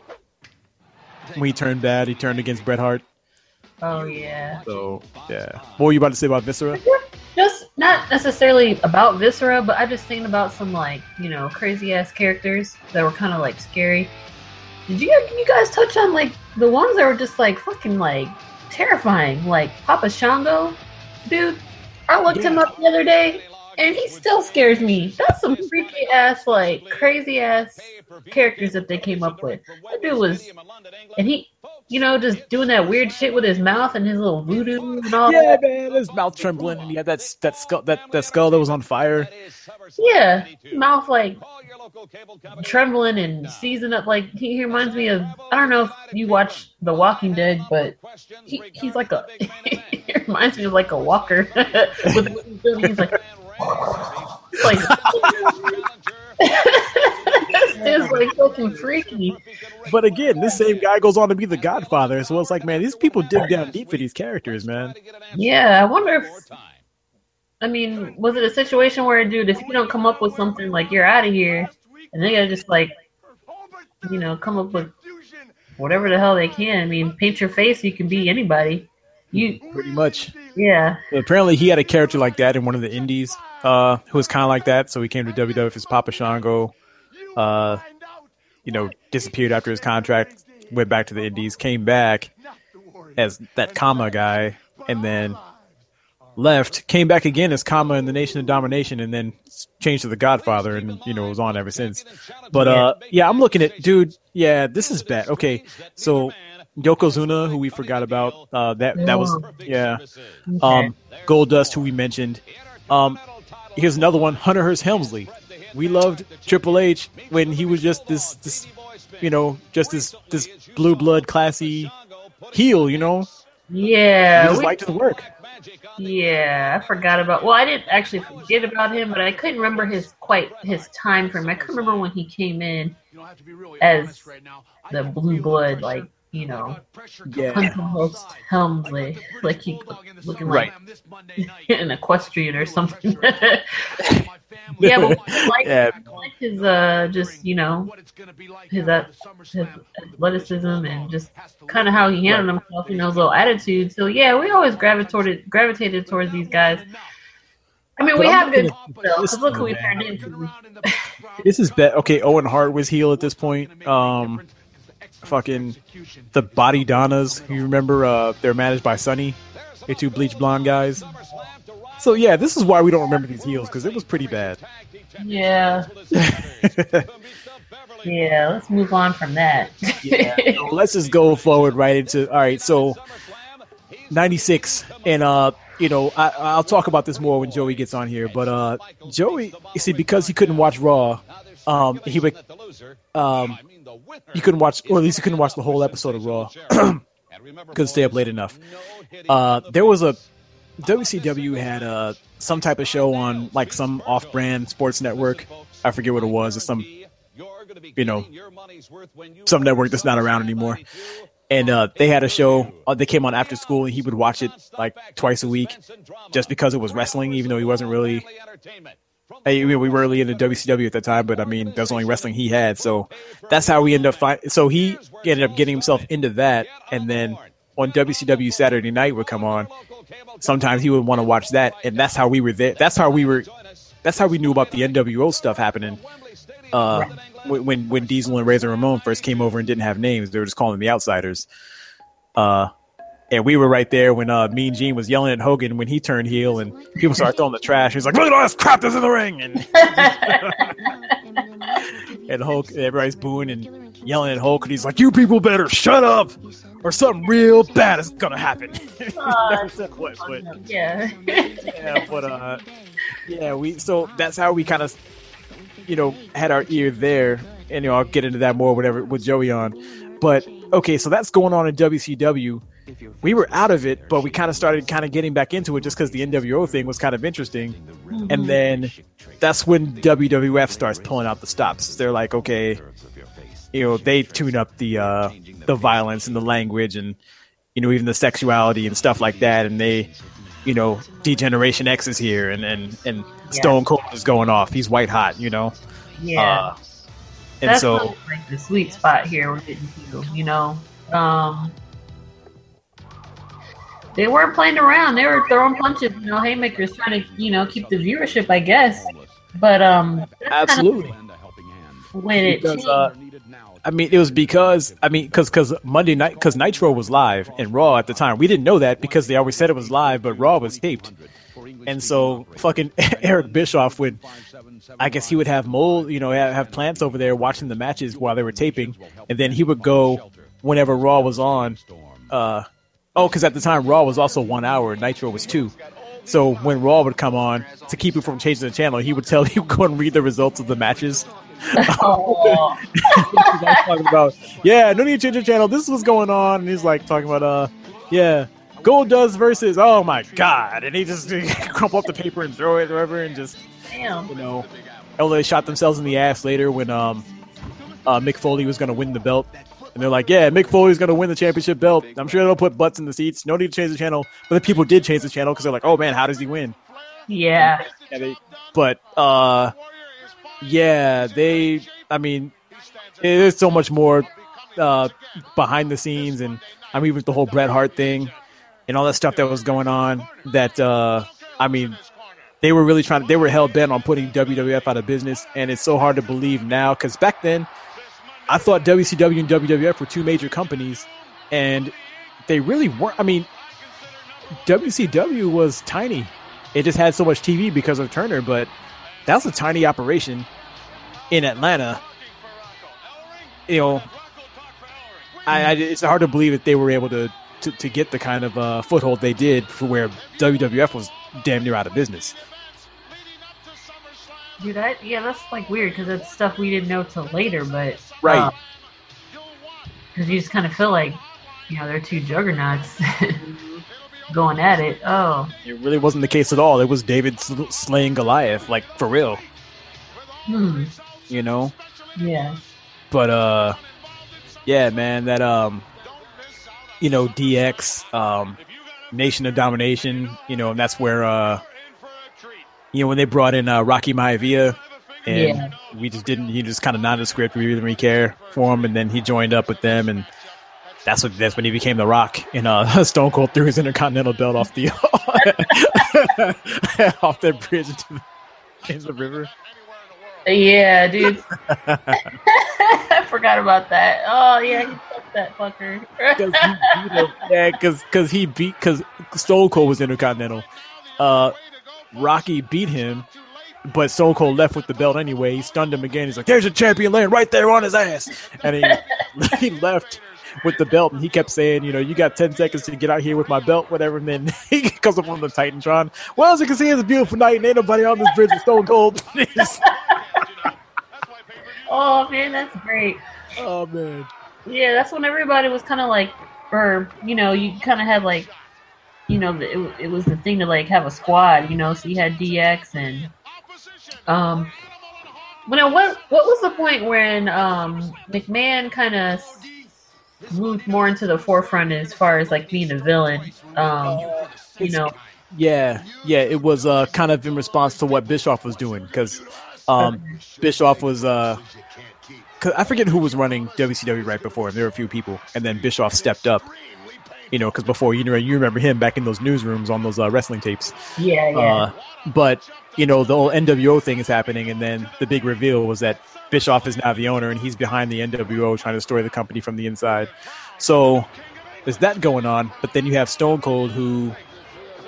when he turned bad, he turned against Bret Hart. Oh yeah. So yeah. What were you about to say about Viscera? Just not necessarily about Viscera, but I just thinking about some like you know crazy ass characters that were kind of like scary. Did you you guys touch on like the ones that were just like fucking like terrifying, like Papa Shango, dude? I looked him up the other day, and he still scares me. That's some freaky ass like crazy ass characters that they came up with. That dude was, and he, you know, just doing that weird shit with his mouth and his little voodoo and all Yeah, that. man, his mouth trembling, and he had that that skull that, that skull that was on fire. Yeah, mouth like trembling and seizing up. Like he, he reminds me of I don't know if you watch The Walking Dead, but he, he's like a he reminds me of like a walker. With he's like like it's like fucking freaky. But again, this same guy goes on to be the Godfather, so it's like, man, these people dig down deep for these characters, man. Yeah, I wonder if. I mean, was it a situation where, dude, if you don't come up with something like you're out of here, and they gotta just like, you know, come up with whatever the hell they can. I mean, paint your face, you can be anybody. You pretty much. Yeah. Apparently, he had a character like that in one of the indies, uh, who was kind of like that. So he came to WWF as Papa Shango. Uh, you know, disappeared after his contract, went back to the indies, came back as that Kama guy, and then left, came back again as Kama in the Nation of Domination, and then changed to the Godfather, and you know was on ever since. But uh, yeah, I'm looking at dude. Yeah, this is bad. Okay, so Yokozuna, who we forgot about, uh, that that was yeah. Um, Goldust, who we mentioned. Um, here's another one, Hunter Hearst Helmsley. We loved Triple H when he was just this this, you know, just this this blue blood classy heel, you know. Yeah, we just we- liked his work. Yeah, I forgot about. Well, I didn't actually forget about him, but I couldn't remember his quite his time frame. I couldn't remember when he came in as the blue blood, like you know, Yeah. Hunter Hearst Helmsley, like he looking like an equestrian or something. yeah, but I like, Yeah. Like his uh, just you know, his uh, his athleticism and just kind of how he handled himself, you know, his little attitude. So yeah, we always gravitated gravitated towards these guys. I mean, But we I'm have good looking stuff. Because this look who we turned into. This is bet. Okay, Owen Hart was heel at this point. Um, fucking the Bodydonnas. You remember? Uh, they're managed by Sunny. They two bleach blonde guys. So yeah, this is why we don't remember these heels because it was pretty bad. Yeah. yeah, let's move on from that. So let's just go forward right into all right. So ninety six, and uh, you know, I, I'll talk about this more when Joey gets on here. But uh, Joey, you see, because he couldn't watch Raw, um, he would, um, he couldn't watch, or at least you couldn't watch the whole episode of Raw. couldn't stay up late enough. Uh, there was a WCW had uh some type of show on like some off-brand sports network. I forget what it was. It's some, you know, some network that's not around anymore. And uh, they had a show. Uh, they came on after school, and he would watch it like twice a week, just because it was wrestling, even though he wasn't really. Hey, we we were really into WCW at the time, but I mean, that's the only wrestling he had. So that's how we ended up. Fi- so he ended up getting himself into that, and then on WCW Saturday Night would come on. Sometimes he would want to watch that, and that's how we were there. That's how we were. That's how we knew about the NWO stuff happening. Uh, when when- when Diesel and Razor Ramon first came over and didn't have names, they were just calling them the Outsiders. Uh, and we were right there when uh, Mean Gene was yelling at Hogan when he turned heel, and people started throwing the trash. He's like, "Look at all this crap that's in the ring!" And and Hulk, everybody's booing and yelling at Hulk, and he's like, "You people better shut up, or something real bad is gonna happen." What, but yeah. yeah, but uh, yeah, we so that's how we kind of, you know, had our ear there, and you know, I'll get into that more, whatever, with Joey on. But okay, so that's going on in WCW. We were out of it, but we kind of started kind of getting back into it just because the NWO thing was kind of interesting, and then that's when WWF starts pulling out the stops. They're like, okay, you know, they tune up the uh, the violence and the language and you know even the sexuality and stuff like that, and they you know, D-Generation X is here, and and and Stone Cold is going off. He's white hot, you know. Yeah. Uh, and That's so like the sweet spot here we're getting to, you know. Um, they weren't playing around. They were throwing punches, you know, haymakers, trying to, you know, keep the viewership, I guess. But um, that's kind of absolutely. when it Because, changed. uh, I mean, it was because I mean, because because Monday night because Nitro was live and Raw at the time. We didn't know that because they always said it was live, but Raw was taped. And so fucking Eric Bischoff would, I guess he would have mole, you know, have, have plants over there watching the matches while they were taping, and then he would go whenever Raw was on. Uh, oh, because at the time Raw was also one hour, Nitro was two. So when Raw would come on to keep it from changing the channel, he would tell he would go and read the results of the matches Oh, talking about, yeah, no need to change the channel. This is what's going on. And he's like talking about, uh, yeah, Goldust versus, oh my god. And he just crumple up the paper and throw it wherever and just, damn. you know, they shot themselves in the ass later when um, uh, Mick Foley was going to win the belt. And they're like, yeah, Mick Foley's going to win the championship belt. I'm sure they'll put butts in the seats. No need to change the channel. But the people did change the channel because they're like, oh man, how does he win? Yeah. Yeah, they, but uh, yeah, they. I mean, there's so much more uh, behind the scenes, and I mean, with the whole Bret Hart thing and all that stuff that was going on. That uh, I mean, they were really trying. They were hell bent on putting WWF out of business, and it's so hard to believe now because back then, I thought WCW and WWF were two major companies, and they really weren't. I mean, WCW was tiny. It just had so much TV because of Turner, but that was a tiny operation in Atlanta. You know, I, I it's hard to believe that they were able to to, to get the kind of uh, foothold they did for where WWF was damn near out of business. Dude, I, yeah, that's like weird because that's stuff we didn't know till later, but Right. Because you just kind of feel like, you know, they're two juggernauts going at it. Oh, It really wasn't the case at all. It was David sl- slaying Goliath, like for real. hmm. You know. Yeah. but uh yeah man that um you know dx um nation of domination you know and that's where uh you know when they brought in uh rocky maivia and Yeah. we just didn't he just kind of nodded the script we didn't really care for him and then he joined up with them and that's what that's when he became the rock and uh stone cold threw his intercontinental belt off the off that bridge into the, in the river Yeah, dude. I forgot about that. Oh, yeah, he fucked that fucker. Cause he beat him. Yeah, because cause he beat because Stone Cold was Intercontinental. Uh, Rocky beat him, but Stone Cold left with the belt anyway. He stunned him again. He's like, "There's a champion laying right there on his ass," and he he left with the belt. And he kept saying, "You know, you got ten seconds to get out here with my belt, whatever." And then he comes up on the Titantron. Well, as you can see, it's a beautiful night, and ain't nobody on this bridge with Stone Cold. Oh, man, that's great. oh man, Yeah, that's when everybody was kind of like, or, you know, you kind of had like, you know, it, it was the thing to like have a squad, you know, so you had DX and, um, well, now what, what was the point when, um, McMahon kind of moved more into the forefront as far as like being a villain? Um, you know, Yeah, yeah, it was uh, kind of in response to what Bischoff was doing because um, Bischoff was. Uh, 'cause I forget who was running WCW right before him. There were a few people, and then Bischoff stepped up. You know, because before you know, you remember him back in those newsrooms on those uh, wrestling tapes. yeah, yeah. Uh, but you know, the whole NWO thing is happening, and then the big reveal was that Bischoff is now the owner, and he's behind the NWO, trying to destroy the company from the inside. So there's that going on. But then you have Stone Cold, who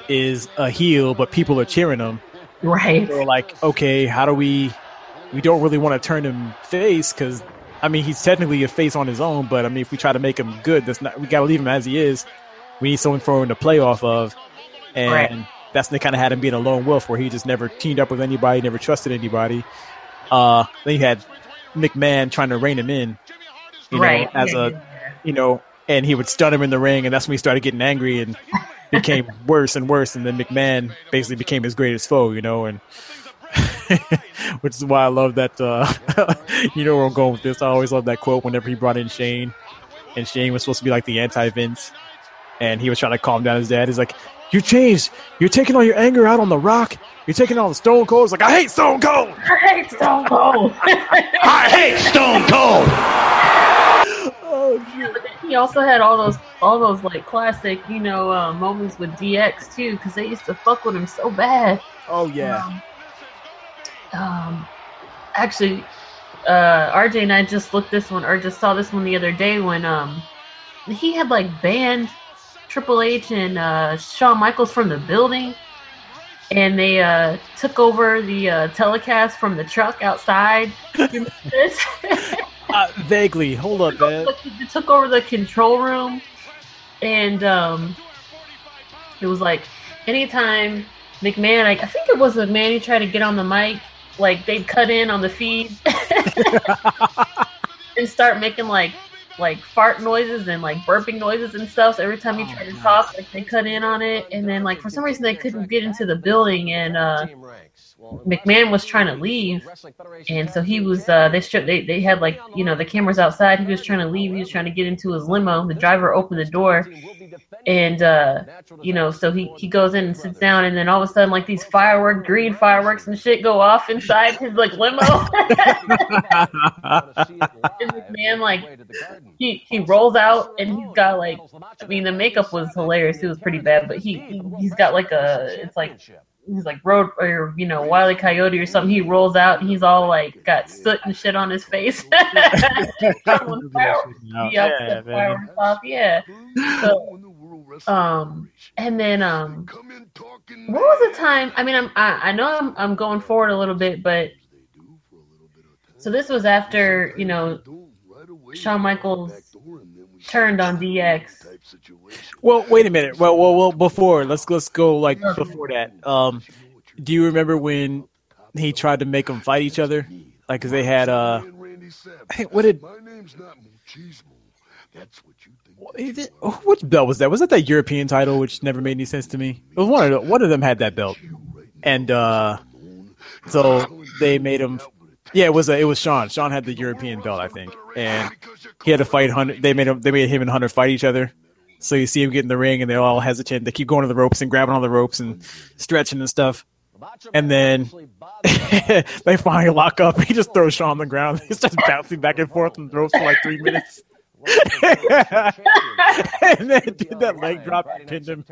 is a heel, but people are cheering him. Right. They're like, okay, how do we? We don't really want to turn him face because, I mean, he's technically a face on his own. But I mean, if we try to make him good, that's not. We got to leave him as he is. We need someone for him to play off of, and Right. that's when they kind of had him being a lone wolf, where he just never teamed up with anybody, never trusted anybody. Uh, then you had McMahon trying to rein him in, you know, right. as yeah, a you know, and he would stun him in the ring, and that's when he started getting angry and became worse and worse. And then McMahon basically became his greatest foe, you know, and which is why I love that. Uh, you know where I'm going with this. I always love that quote whenever he brought in Shane, and Shane was supposed to be like the anti Vince, and he was trying to calm down his dad. He's like, "You changed. You're taking all your anger out on the Rock. You're taking all the Stone Cold." It's like, "I hate Stone Cold." I hate Stone Cold. I hate Stone Cold. Oh shit. He also had all those all those like classic you know uh, moments with DX too because they used to fuck with him so bad. Oh yeah. Um, um, actually, uh, RJ and I just looked this one or just saw this one the other day when um he had like banned Triple H and uh, Shawn Michaels from the building. And they uh, took over the uh, telecast from the truck outside. You remember this? Uh, vaguely. Hold up, man. they took over the control room, and um, it was like anytime McMahon, I, I think it was McMahon who tried to get on the mic, like they'd cut in on the feed and start making like like fart noises and like burping noises and stuff. So every time he tried to talk, like they cut in on it, and then like for some reason they couldn't get into the building, and uh, McMahon was trying to leave, and so he was uh, they stripped they they had like you know the cameras outside. He was trying to leave. He was trying to get into his limo. The driver opened the door, and uh, you know so he he goes in and sits down, and then all of a sudden like these firework green fireworks and shit go off inside his like limo. and McMahon like he he rolls out and he's got like I mean the makeup was hilarious. It was pretty bad, but he, he he's got like a it's like he's like road or you know Wile E. Coyote or something. He rolls out and he's all like got soot and shit on his face. yeah, yeah. So, um, and then um, what was the time? I mean, I'm I, I know I'm I'm going forward a little bit, but so this was after you know Shawn Michaels turned on DX. Well, wait a minute. Well, well, well. Before let's let's go like before that. Um, do you remember when he tried to make them fight each other? Like, cause they had uh, hey, what did? My name's not Muchismo. That's what you think. Which belt was that? Was that that European title, which never made any sense to me? It was one of the, one of them had that belt, and uh, so they made him. Yeah, it was a, it was Shawn. Shawn had the European belt, I think, and he had to fight Hunter. They made him. They made him and Hunter fight each other. So you see him get in the ring, and they're all hesitant. They keep going to the ropes and grabbing on the ropes and stretching and stuff. And then they finally lock up. He just throws Shawn on the ground. He's just bouncing back and forth on the ropes for like three minutes. and then did that leg drop and pinned him.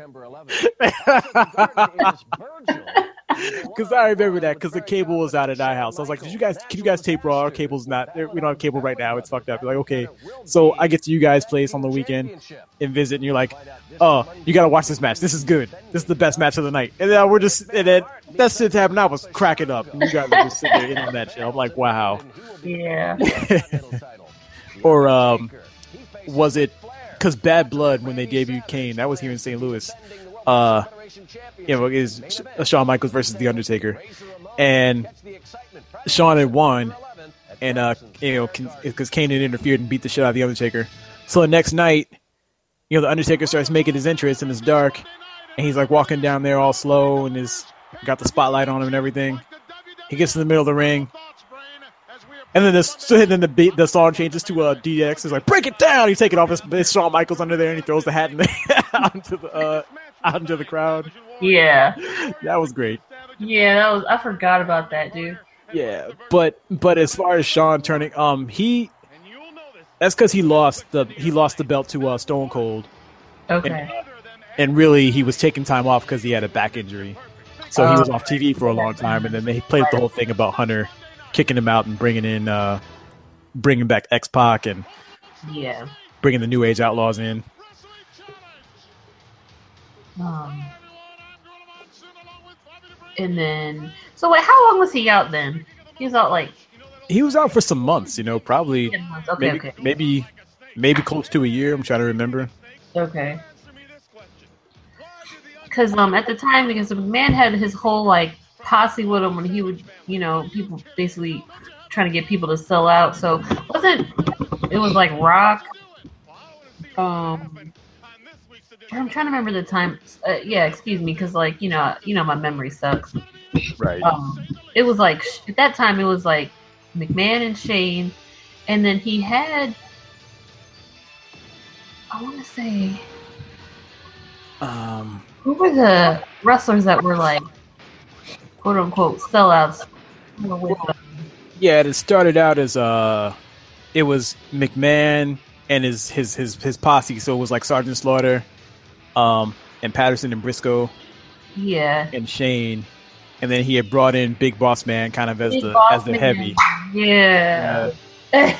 Because I remember that because the cable was out at our house. I was like, "Did you guys? Can you guys tape raw? Our cable's not. We don't have cable right now. It's fucked up." You're like, okay. So I get to you guys' place on the weekend and visit, and you're like, "Oh, you got to watch this match. This is good. This is the best match of the night." And then we're just and then that shit happened. I was cracking up, and you guys were just sitting there in on that shit. I'm like, "Wow." Yeah. or um, was it because Badd Blood when they debuted Kane? That was here in St. Louis. Uh, you know, is Shawn Michaels versus The Undertaker, and Shawn had won, and uh, you know, because Kane had interfered and beat the shit out of The Undertaker. So the next night, you know, The Undertaker starts making his entrance, and it's dark, and he's like walking down there all slow, and is got the spotlight on him and everything. He gets in the middle of the ring, and then this, so then the beat, the song changes to uh, DX. He's like, "Break it down!" He's taking off his, his Shawn Michaels under there, and he throws the hat in the, onto the uh, out into the crowd. Yeah, that was great. Yeah, that was. I forgot about that, dude. Yeah, but but as far as Shawn turning, um, he that's because he lost the he lost the belt to uh, Stone Cold. Okay. And, and really, he was taking time off because he had a back injury, so he was off TV for a long time. And then they played the whole thing about Hunter kicking him out and bringing in, uh, bringing back X Pac and Yeah. bringing the New Age Outlaws in. Um, and then, so wait, how long was he out then? He was out like He was out for some months, you know, probably. Okay, maybe okay, maybe maybe close to a year. I'm trying to remember. okay. Because um, at the time, because the man had his whole like posse with him when he would, you know, people basically trying to get people to sell out. So wasn't it was like Rock? Um, I'm trying to remember the time. Uh, yeah, excuse me, because like you know, you know, my memory sucks. Right. Um, it was like at that time it was like McMahon and Shane, and then he had I want to say Um, who were the wrestlers that were like quote unquote sellouts who were with them? Yeah, it started out as uh, it was McMahon and his his his his posse. So it was like Sergeant Slaughter, um, and Patterson and Briscoe Yeah, and Shane, and then he had brought in Big Boss Man kind of as Big the Boss as the Man. heavy. yeah.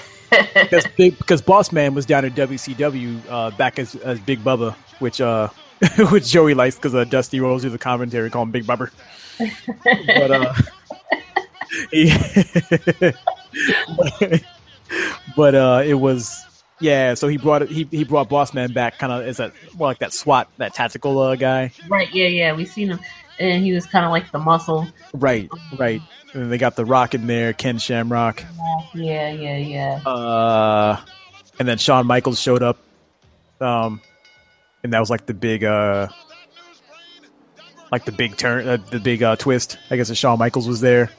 Because big because Boss Man was down at WCW uh, back as as Big Bubba, which uh which Joey likes because uh, Dusty Rhodes through the commentary call him Big Bubba. but uh, he, but uh, it was yeah. So he brought. He he brought Boss Man back, kind of as a more like that SWAT, that tactical uh, guy. Right, yeah, yeah, we seen him. and he was kind of like the muscle. Right, right. And then they got the Rock in there, Ken Shamrock. Yeah, yeah, yeah. Uh, and then Shawn Michaels showed up. Um, and that was like the big uh, like the big turn, uh, the big uh, twist. I guess that Shawn Michaels was there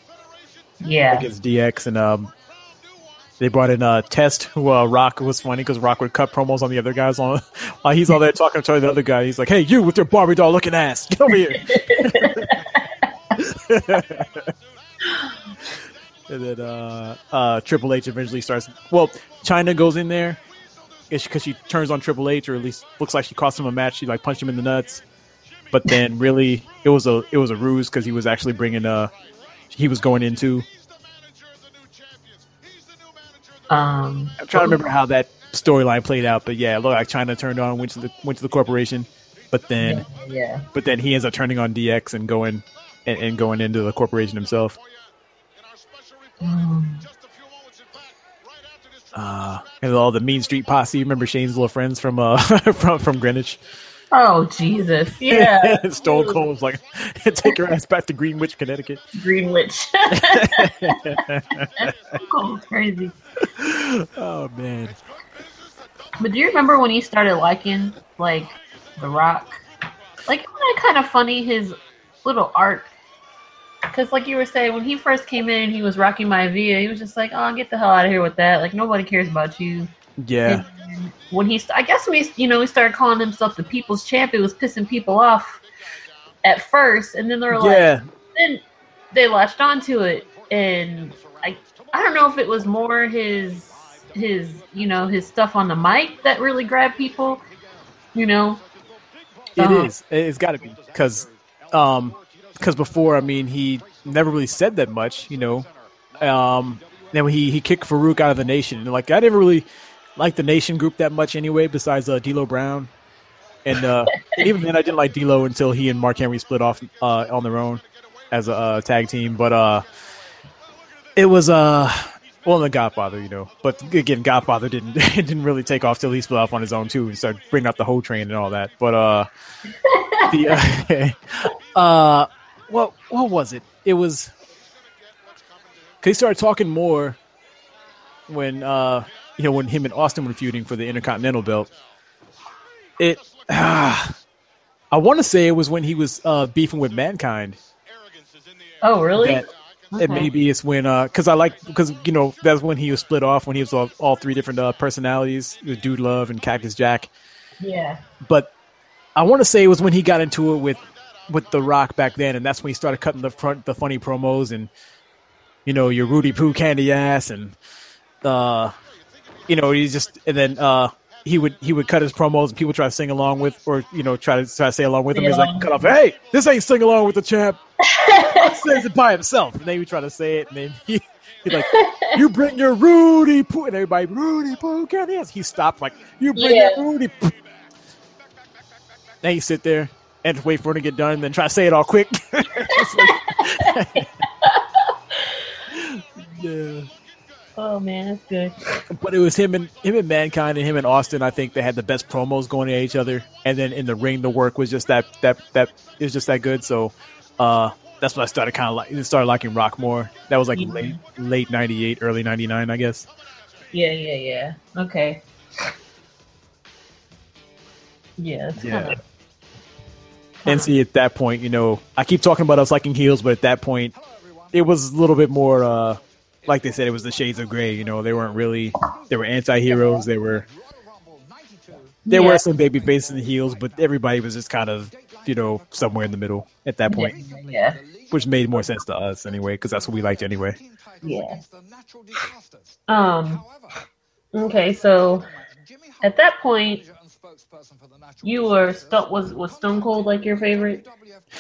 Yeah. against DX, and um, they brought in uh, Test, who uh, Rock was funny because Rock would cut promos on the other guys on while he's all there talking to the other guy. He's like, "Hey, you with your Barbie doll looking ass, get over here." and then uh, uh, Triple H eventually starts. Well, Chyna goes in there because she turns on Triple H, or at least looks like she cost him a match. She like punched him in the nuts, but then really it was a it was a ruse because he was actually bringing uh he was going into. Um, I'm trying to remember how that storyline played out, but yeah, it looked like Chyna turned on went to the went to the corporation, but then yeah. but then he ends up turning on DX and going and, and going into the corporation himself. Uh, and all the Mean Street Posse. Remember Shane's little friends from uh from from Greenwich? Oh Jesus! Yeah. Stone Cold was like, take your ass back to Greenwich, Connecticut. Greenwich. Cold's crazy. Oh man, But do you remember when he started liking like The Rock? Like, wasn't it kind of funny his little arc? Because, like you were saying, when he first came in, he was Rocky Maivia. He was just like, "Oh, get the hell out of here with that! Like, nobody cares about you." Yeah, And when he, I guess when he, you know, he started calling himself the People's Champ, it was pissing people off at first, and then they were like, yeah, then they latched onto it and I I don't know if it was more his his you know his stuff on the mic that really grabbed people, you know. It Um, is. It's got to be because, um, because before, I mean, he never really said that much, you know. Um, then when he he kicked Faarooq out of the nation, and like I never really liked the nation group that much anyway. Besides uh, D'Lo Brown, and uh, and even then, I didn't like D'Lo until he and Mark Henry split off uh, on their own as a uh, tag team. But uh, it was uh. Well, the Godfather, you know, but again, Godfather didn't didn't really take off till he split off on his own too, and started bringing up the whole train and all that. But uh, the uh, uh what what was it? It was because he started talking more when uh you know when him and Austin were feuding for the Intercontinental belt. It ah, I want to say it was when he was uh beefing with Mankind. Oh, really? That, Okay. And maybe it's when uh because I like because you know that's when he was split off when he was all, all three different uh, personalities, Dude Love and Cactus Jack Yeah. but I want to say it was when he got into it with with The Rock back then, and that's when he started cutting the front the funny promos and you know your Roody Poo candy ass and uh you know he just and then uh he would he would cut his promos and people try to sing along with or you know try to try to say along with him. He's like cut off, hey, this ain't sing along with the champ. He says it by himself, and then he try to say it, and then he. He's like, you bring your Roody Poo, and everybody, Roody Poo, candy ass. He stopped, like, you bring Yeah. your Roody Poo. Then you sit there and wait for it to get done, and then try to say it all quick. Yeah. Oh man, that's good. But it was him and him and Mankind and him and Austin. I think they had the best promos going at each other, and then in the ring, the work was just that that that it was just that good. So uh, that's when I started kind of like started liking Rock more. That was like Yeah. late late '98, early '99, I guess. Yeah, yeah, yeah. Okay. Yeah. Yeah. Kinda, And see, at that point, you know, I keep talking about us liking heels, but at that point, it was a little bit more, uh, like they said, it was the shades of gray. You know, they weren't really, they were anti-heroes. They were, there Yeah. were some baby faces and heels, but everybody was just kind of, you know, somewhere in the middle at that point, yeah. which made more sense to us anyway, because that's what we liked anyway. Yeah. Um. Okay, so at that point, you were sto- was was Stone Cold like your favorite?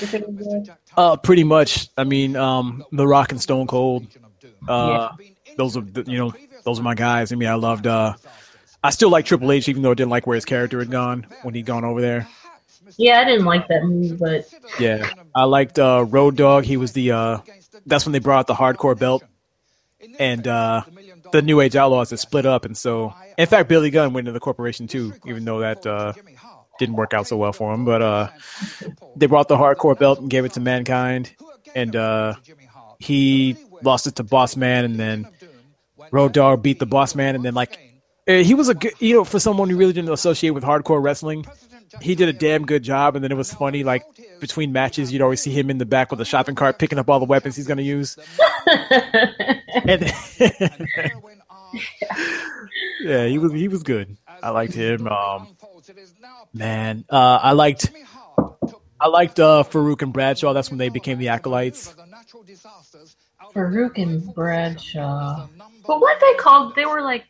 Your favorite? Uh, pretty much. I mean, um, The Rock and Stone Cold. Uh, those are the- you know those are my guys. I mean, I loved. Uh, I still like Triple H, even though I didn't like where his character had gone when he'd gone over there. Yeah, I didn't like that move, but Yeah, I liked uh, Road Dogg. He was the. Uh, that's when they brought out the hardcore belt, and uh, the New Age Outlaws had split up, and so in fact Billy Gunn went into the corporation too, even though that uh, didn't work out so well for him. But uh, they brought the hardcore belt and gave it to Mankind, and uh, he lost it to Boss Man, and then Road Dogg beat the Boss Man, and then like eh, he was a good, you know, for someone who really didn't associate with hardcore wrestling, he did a damn good job. And then it was funny, like between matches, you'd always see him in the back with a shopping cart picking up all the weapons he's going to use. and yeah, he was he was good. I liked him. Um, man, uh, I liked I liked uh, Faarooq and Bradshaw. That's when they became the acolytes. Faarooq and Bradshaw. But what they called? They were like.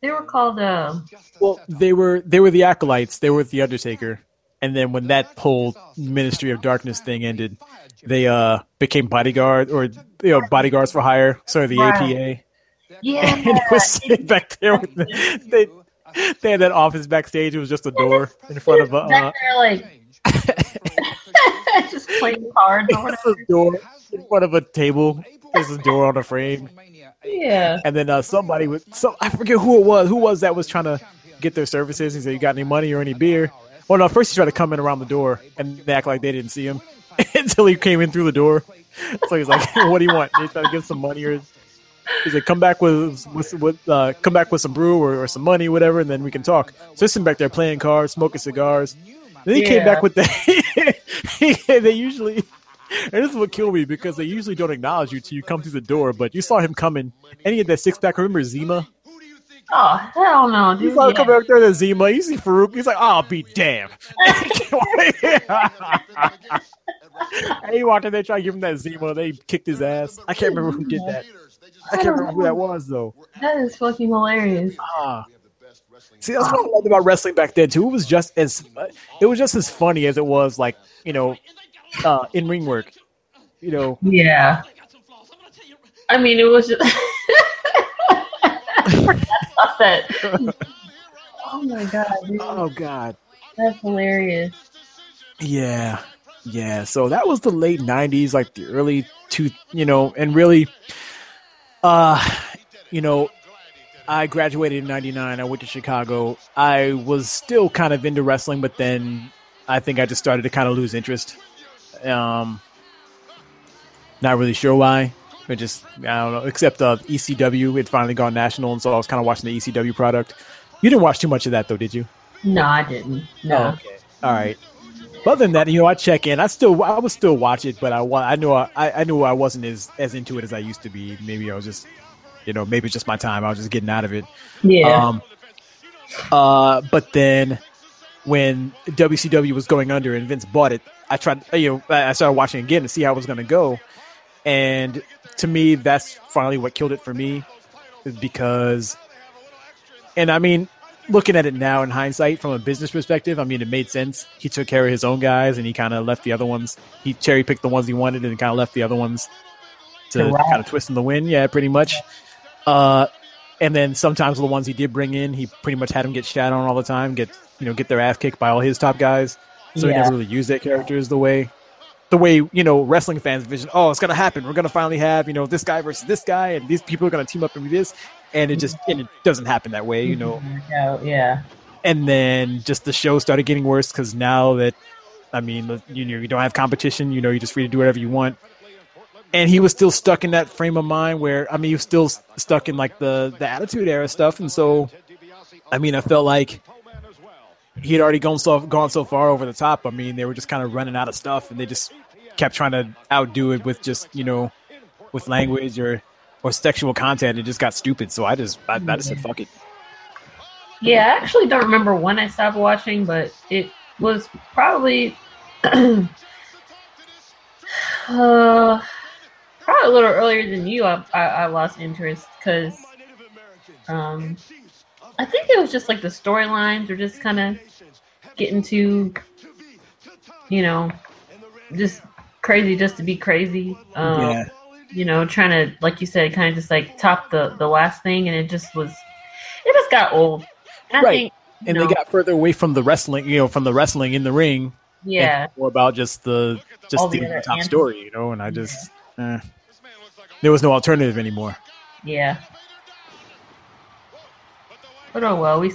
They were called. Uh, Well, they were they were the acolytes. They were with the Undertaker, and then when that whole Ministry of Darkness thing ended, they uh became bodyguard or you know bodyguards for hire. Sorry, the Right. APA. yeah. and it was sitting back there with the, they they had that office backstage. It was just a door in front of a uh, Back there, like. just playing cards or whatever. a door in front of a table. There's a door on a frame, Yeah. and then uh, somebody with so I forget who it was. Who was that was trying to get their services? He said, "You got any money or any beer?" Well, no. First, he tried to come in around the door and they act like they didn't see him until he came in through the door. So he's like, "What do you want?" They try to give some money or. He's like, come back with with, with uh, come back with some brew or, or some money, whatever, and then we can talk. So he's sitting back there playing cards, smoking cigars. Then he came back with the. they usually, and this is what killed me because they usually don't acknowledge you till you come through the door. But you saw him coming, and he had that six pack. Remember Zima? Oh hell no, You dude. saw him Yeah. come back there to Zima. You see Faarooq. He's like, "I'll be damned." and he walked in there trying to give him that Zima. They kicked his ass. I can't remember who did that. I can't remember who that was though. That is fucking hilarious. Ah. See, that's what I loved about wrestling back then too. It was just as it was just as funny as it was like you know, uh, in ring work. You know, Yeah. I mean, it was just. I forgot about that. Oh my god, dude. oh god, That's hilarious. yeah, yeah. So that was the late '90s, like the early two, you know, and really, uh, you know, I graduated in '99. I went to Chicago. I was still kind of into wrestling, but then I think I just started to kind of lose interest. Um, not really sure why. But just I don't know. Except uh, ECW, it finally gone national, and so I was kind of watching the ECW product. You didn't watch too much of that, though, did you? No, I didn't. No. Oh, okay. All right. But other than that, you know, I check in. I still, I would still watch it, but I, I knew, I, I knew I wasn't as as into it as I used to be. Maybe I was just, you know, maybe it's just my time. I was just getting out of it. Yeah. Um, uh, but then when WCW was going under and Vince bought it, I tried, you know, I started watching again to see how it was going to go. And to me, that's finally what killed it for me because, and I mean, looking at it now in hindsight from a business perspective, I mean, it made sense. He took care of his own guys and he kind of left the other ones. He cherry picked the ones he wanted and kind of left the other ones to rot. kind of twist in the wind. Yeah, pretty much. Uh, and then sometimes the ones he did bring in, he pretty much had them get shat on all the time, get you know get their ass kicked by all his top guys. So he never really used their characters the way the way you know wrestling fans vision. Oh, it's gonna happen. We're gonna finally have you know this guy versus this guy, and these people are gonna team up and be this. And it just and it doesn't happen that way, you know. Mm-hmm. Yeah, yeah. And then just the show started getting worse because now that I mean you know you don't have competition, you know you're just free to do whatever you want and he was still stuck in that frame of mind where I mean he was still stuck in like the the attitude era stuff, and so I mean I felt like he had already gone so gone so far over the top. I mean they were just kind of running out of stuff, and they just kept trying to outdo it with just you know with language or or sexual content. It just got stupid. So I just I, I just said fuck it. Yeah, I actually don't remember when I stopped watching, but it was probably uh, probably a little earlier than you. I, I, I lost interest because um, I think it was just like the storylines were just kind of getting too, you know, just crazy just to be crazy. Um, Yeah. You know, trying to, like you said, kind of just like top the the last thing, and it just was, it just got old. And I Right. think, And know, they got further away from the wrestling, you know, from the wrestling in the ring. yeah. more about just the just the, the top story, you know. And I just eh. there was no alternative anymore. Yeah. But oh well, we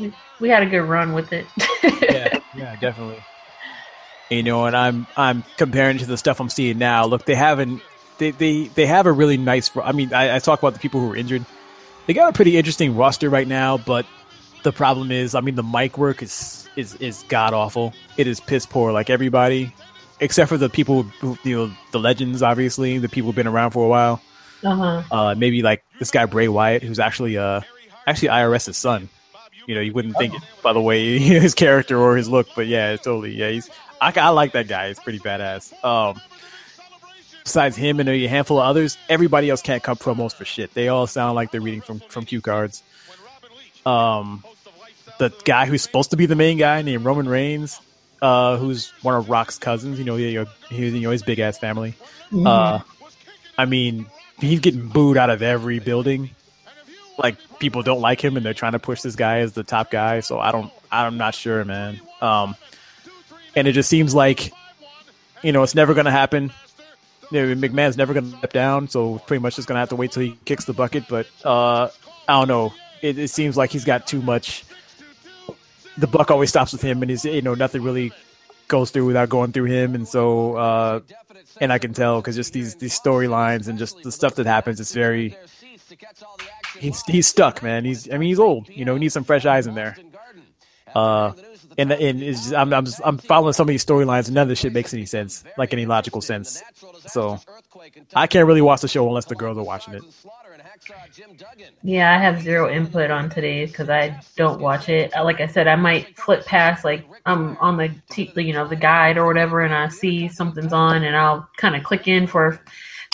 we, we had a good run with it. yeah, yeah, definitely. You know, and I'm I'm comparing to the stuff I'm seeing now. Look, they haven't they they, they have a really nice. I mean, I, I talk about the people who are injured. They got a pretty interesting roster right now, but the problem is, I mean, the mic work is is is god awful. It is piss poor, like everybody, except for the people who you know, the legends, obviously, the people who've been around for a while. Uh-huh. Uh, maybe like this guy Bray Wyatt, who's actually uh actually IRS's son. You know, you wouldn't think it by the way his character or his look, but yeah, totally. Yeah, he's I, I like that guy. He's pretty badass. Um, besides him and a handful of others, everybody else can't cut promos for shit. They all sound like they're reading from from cue cards. Um, the guy who's supposed to be the main guy named Roman Reigns, uh, who's one of Rock's cousins. You know, he, you know his big ass family. Mhm. Uh, I mean, he's getting booed out of every building. Like people don't like him, and they're trying to push this guy as the top guy. So I don't, I'm not sure, man. Um, and it just seems like, you know, it's never going to happen. You know, McMahon's never going to step down, so pretty much just going to have to wait till he kicks the bucket. But uh, I don't know. It, it seems like he's got too much. The buck always stops with him, and he's you know nothing really goes through without going through him, and so uh, and I can tell because just these these storylines and just the stuff that happens, it's very. He's he's stuck, man. He's I mean he's old. You know, he needs some fresh eyes in there. Uh, and and it's just, I'm I'm just, I'm following some of these storylines, and none of this shit makes any sense, like any logical sense. So I can't really watch the show unless the girls are watching it. Yeah, I have zero input on today's because I don't watch it. Uh, Like I said, I might flip past like I'm on the t- you know the guide or whatever, and I see something's on, and I'll kind of click in for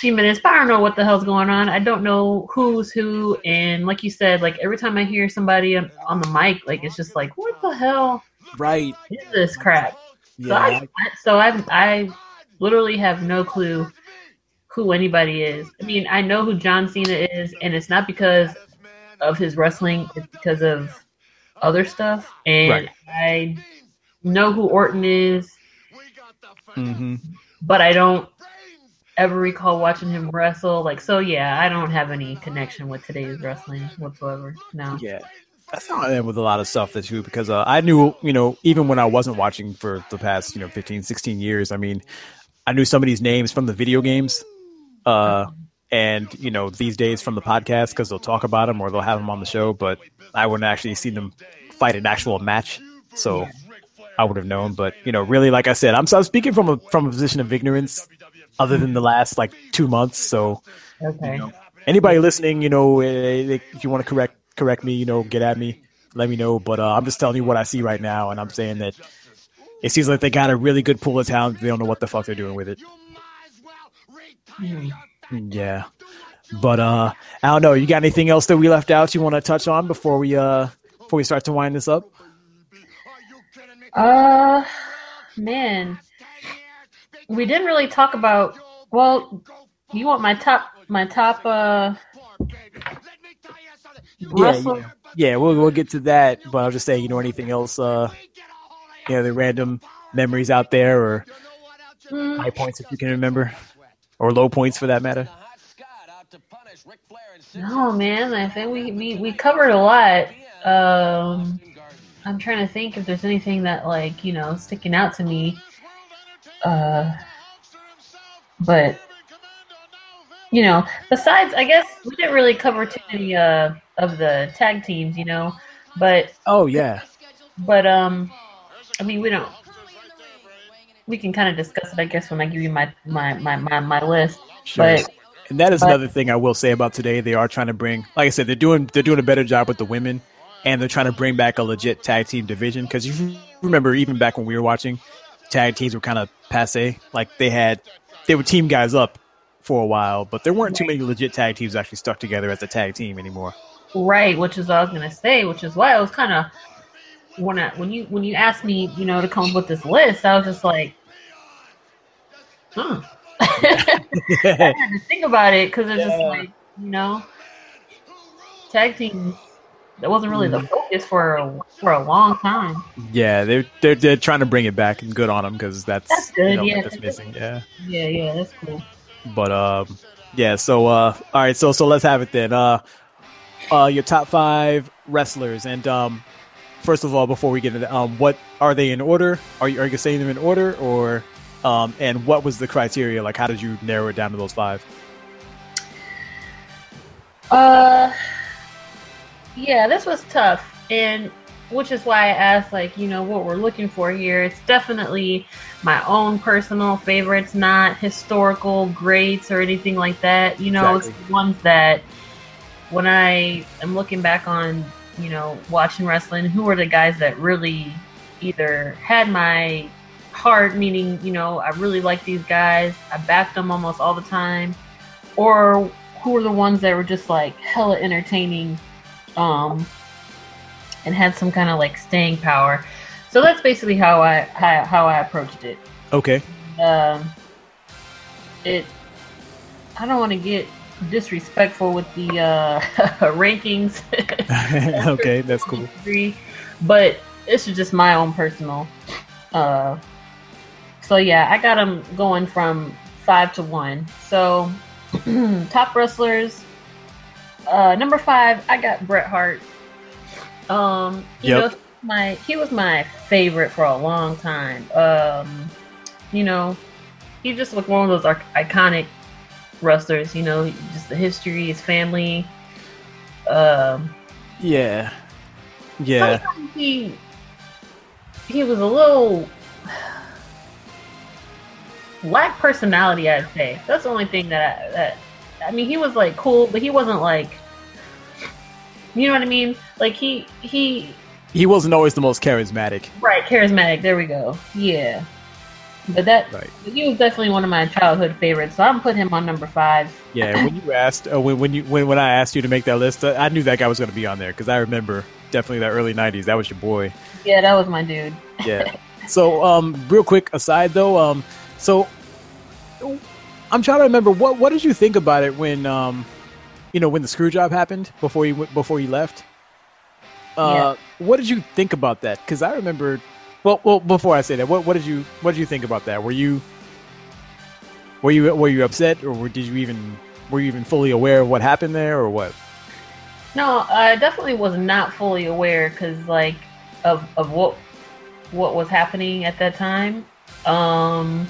few minutes. But I don't know what the hell's going on. I don't know who's who, and like you said, like every time I hear somebody on, on the mic, like it's just like what the hell Right. is this crap? So Yeah. I, so I I literally have no clue who anybody is. I mean, I know who John Cena is, and it's not because of his wrestling; it's because of other stuff. And Right. I know who Orton is, hmm but I don't ever recall watching him wrestle. Like, so yeah, I don't have any connection with today's wrestling whatsoever. No. Yeah. That's how I am with a lot of stuff that you because uh, I knew, you know, even when I wasn't watching for the past, you know, 15, 16 years, I mean, I knew some of these names from the video games. Uh, and, you know, these days from the podcast because they'll talk about them or they'll have them on the show, but I wouldn't actually see them fight an actual match. So I would have known. But, you know, really, like I said, I'm, so I'm speaking from a, from a position of ignorance other than the last like two months. So, Okay. anybody listening, you know, eh, if you want to correct correct me, you know, get at me, let me know. But uh, I'm just telling you what I see right now, and I'm saying that it seems like they got a really good pool of talent. They don't know what the fuck they're doing with it. Hmm. Yeah, but uh, I don't know. You got anything else that we left out you want to touch on before we uh before we start to wind this up? Uh, man, we didn't really talk about. Well, you want my top, my top, uh, wrestle? yeah, yeah. We'll we'll get to that. But I'll just say, you know, anything else? Uh, you know, the random memories out there or Hmm. high points if you can remember, or low points for that matter. No, man. I think we, we, we covered a lot. Um, I'm trying to think if there's anything that like you know sticking out to me. Uh, but you know, besides, I guess we didn't really cover too many uh of the tag teams, you know. But Oh yeah, but um, I mean, we don't. We can kind of discuss it, I guess, when I give you my my my my, my list. Sure. But and that is but- another thing I will say about today. They are trying to bring, like I said, they're doing they're doing a better job with the women, and they're trying to bring back a legit tag team division. Because you remember, even back when we were watching, tag teams were kind of passe. Like they had they would team guys up for a while, but there weren't too many legit tag teams actually stuck together as a tag team anymore. Right, which is what I was gonna say, which is why I was kind of when I when you when you asked me, you know, to come up with this list, I was just like, hmm. I had to think about it because it's just like you know, tag teams. That wasn't really the Mm-hmm. focus for a, for a long time. Yeah, they're they're, they're trying to bring it back, and good on them because that's, That's good, you know, yeah. that's missing. Yeah. Yeah, yeah, that's cool. But um, yeah. So uh, all right. So so let's have it then. Uh, uh, your top five wrestlers, and um, first of all, before we get into um, what are they in order? Are you are you saying them in order, or um, and what was the criteria? Like, how did you narrow it down to those five? Uh, yeah, this was tough, and which is why I asked, like, you know, what we're looking for here. It's definitely my own personal favorites, not historical greats or anything like that. You know, Exactly. it's the ones that when I am looking back on, you know, watching wrestling, who are the guys that really either had my heart, meaning, you know, I really like these guys, I backed them almost all the time, or who were the ones that were just like hella entertaining um and had some kind of like staying power so that's basically how i how, how i approached it Okay. um it i don't want to get disrespectful with the uh rankings okay, that's cool. but this is just my own personal. Uh, so yeah, I got them going from five to one. So top wrestlers. Uh, number five, I got Bret Hart. Um, you Yep. know, my he was my favorite for a long time. Um, you know, he just like one of those iconic wrestlers. You know, just the history, his family. Um, Yeah, yeah, he he was a little lack personality i'd say that's the only thing that I, that i mean he was like cool but he wasn't like you know what i mean like he he he wasn't always the most charismatic. right charismatic there we go yeah but that Right. he was definitely one of my childhood favorites so i'm putting him on number five Yeah, when you asked, uh, when when you when when I asked you to make that list, uh, I knew that guy was going to be on there because I remember definitely that early '90s. That was your boy. yeah that was my dude Yeah. so, um, real quick aside though, um, so I'm trying to remember what what did you think about it when um, you know, when the screw job happened before you went- before you left. Uh, what did you think about that? Because I remember. Well, well, before I say that, what what did you what did you think about that? Were you were you were you upset, or were, did you even were you even fully aware of what happened there, or what? No, I definitely was not fully aware because like of of what what was happening at that time. Um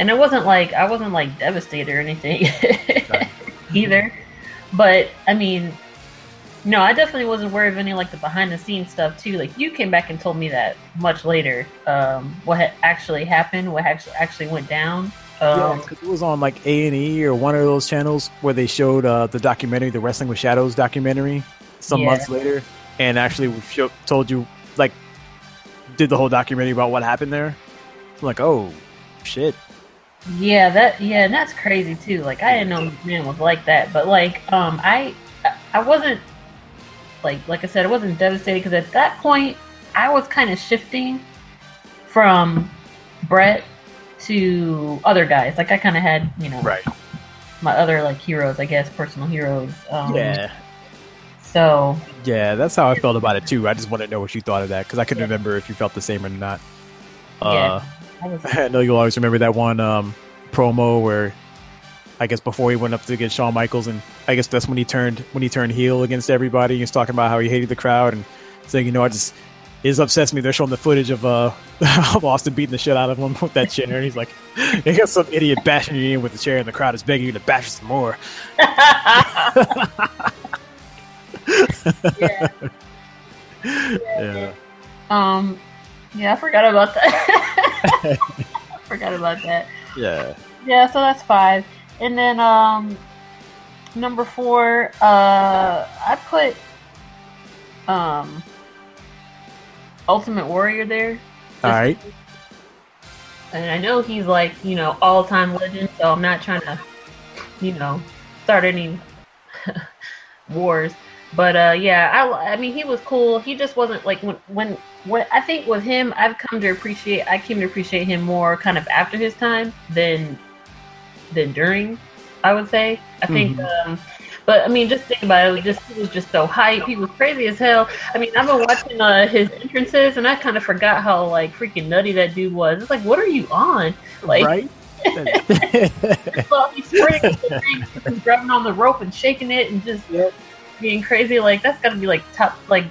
and it wasn't like I wasn't like devastated or anything either. But I mean, no, I definitely wasn't aware of any like the behind the scenes stuff too. Like you came back and told me that much later. Um, what had actually happened, what actually actually went down. Yeah, Um, 'cause it was on like A and E or one of those channels where they showed uh, the documentary, the Wrestling with Shadows documentary, some Yeah. months later, and actually we show, told you like did the whole documentary about what happened there. I'm like, oh shit, Yeah, that yeah, and that's crazy too. Like I didn't know man was like that, but like um I I wasn't like like I said, I wasn't devastated because at that point I was kind of shifting from Bret to other guys. Like I kind of had you know right? my other like heroes, I guess, personal heroes. Um, Yeah, So yeah, that's how I felt about it too. I just wanted to know what you thought of that because I couldn't remember if you felt the same or not. Uh, yeah, I know you'll always remember that one um, promo where I guess before he went up to get Shawn Michaels, and I guess that's when he turned when he turned heel against everybody. He was talking about how he hated the crowd and saying, you know, I just it just upsets me. They're showing the footage of uh of Austin beating the shit out of him with that chair, and he's like, "You got some idiot bashing you in with the chair, and the crowd is begging you to bash some more." yeah. Yeah, Um, yeah, I forgot about that. I forgot about that. yeah, Yeah, so that's five. And then um number four, uh I put um Ultimate Warrior there. all right, And I know he's like, you know, all time legend, so I'm not trying to, you know, start any wars. But uh yeah, I I mean he was cool. He just wasn't like when when when I think with him I've come to appreciate I came to appreciate him more kind of after his time than than during, I would say. I think um but I mean just think about it, just he was just so hype. He was crazy as hell. I mean I've been watching uh, his entrances and I kind of forgot how like freaking nutty that dude was. It's like what are you on? Like right. well, he's sprinting up the ring, he's grabbing on the rope and shaking it and just being crazy. Like that's got to be like top, like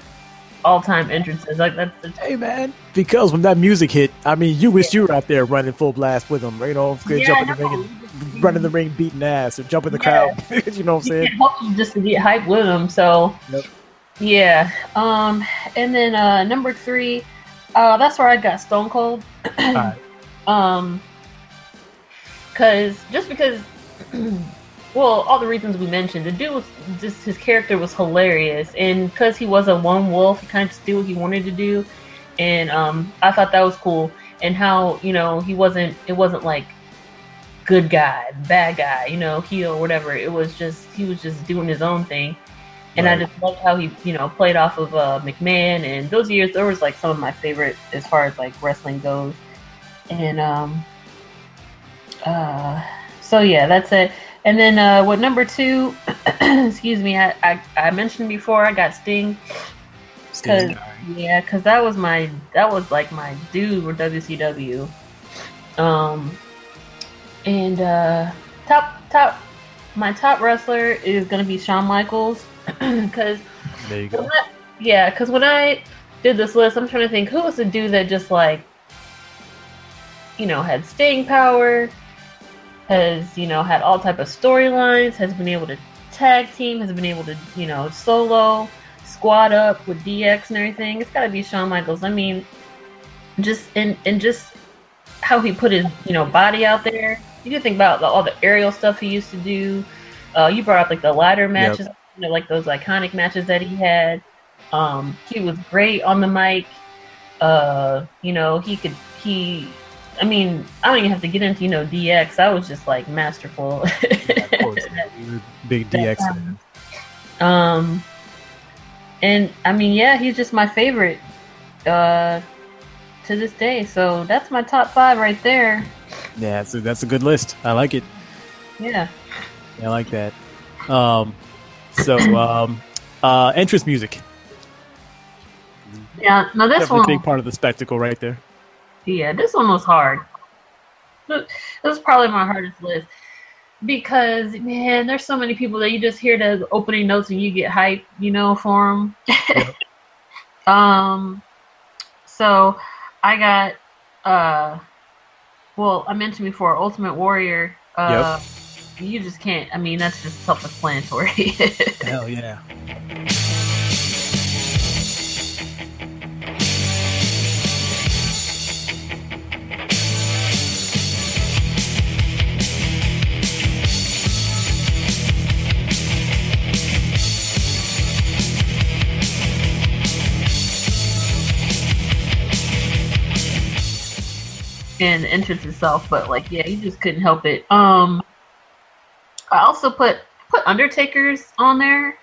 all time entrances. Like that's the Hey man, because when that music hit, I mean, you wish you were out there running full blast with them, you know, Yeah, jumping the ring, and, running the ring, beating ass, or jumping the Yeah. crowd. you know what I'm saying? you just to get hyped with them. So Yep. yeah. Um, and then uh, number three, uh, that's where I got Stone Cold. Um, because just because, well, all the reasons we mentioned, the dude was just his character was hilarious, and because he was a lone wolf, he kind of just did what he wanted to do, and um, I thought that was cool, and how you know he wasn't, it wasn't like good guy, bad guy, you know, heel, whatever. It was just he was just doing his own thing. And I just loved how he, you know, played off of uh, McMahon. And those years, there was like some of my favorite as far as like wrestling goes. And um, uh, so yeah, that's it. And then uh, what number two? excuse me, I, I I mentioned before I got Sting. Cause Sting. yeah, cause that was my that was like my dude with WCW. Um, and uh, top top my top wrestler is gonna be Shawn Michaels, cause There you go. I- yeah, cause when I did this list, I'm trying to think who was the dude that just like you know had staying power, has you know had all type of storylines, has been able to tag team, has been able to you know solo squad up with DX and everything. It's got to be Shawn Michaels. I mean, just and and just how he put his you know body out there. You can think about the, all the aerial stuff he used to do. Uh, you brought up like the ladder matches, you know, like those iconic matches that he had. Um, he was great on the mic. Uh, you know, he could he. I mean, I don't even have to get into you know DX. I was just like masterful. of course, big DX fan. Um, and I mean, yeah, he's just my favorite uh, to this day. So that's my top five right there. Yeah, so that's a good list. I like it. Yeah. I like that. Um, so um, uh, entrance music, Yeah. Now this definitely a one, big part of the spectacle right there. Yeah, this one was hard. This was probably my hardest list because man, there's so many people that you just hear the opening notes and you get hype, you know, for them. um, so I got uh, well, I mentioned before, Ultimate Warrior. Uh, You just can't. I mean, that's just self-explanatory. Hell yeah. And entrance itself, but like yeah, you just couldn't help it. Um I also put put Undertakers on there.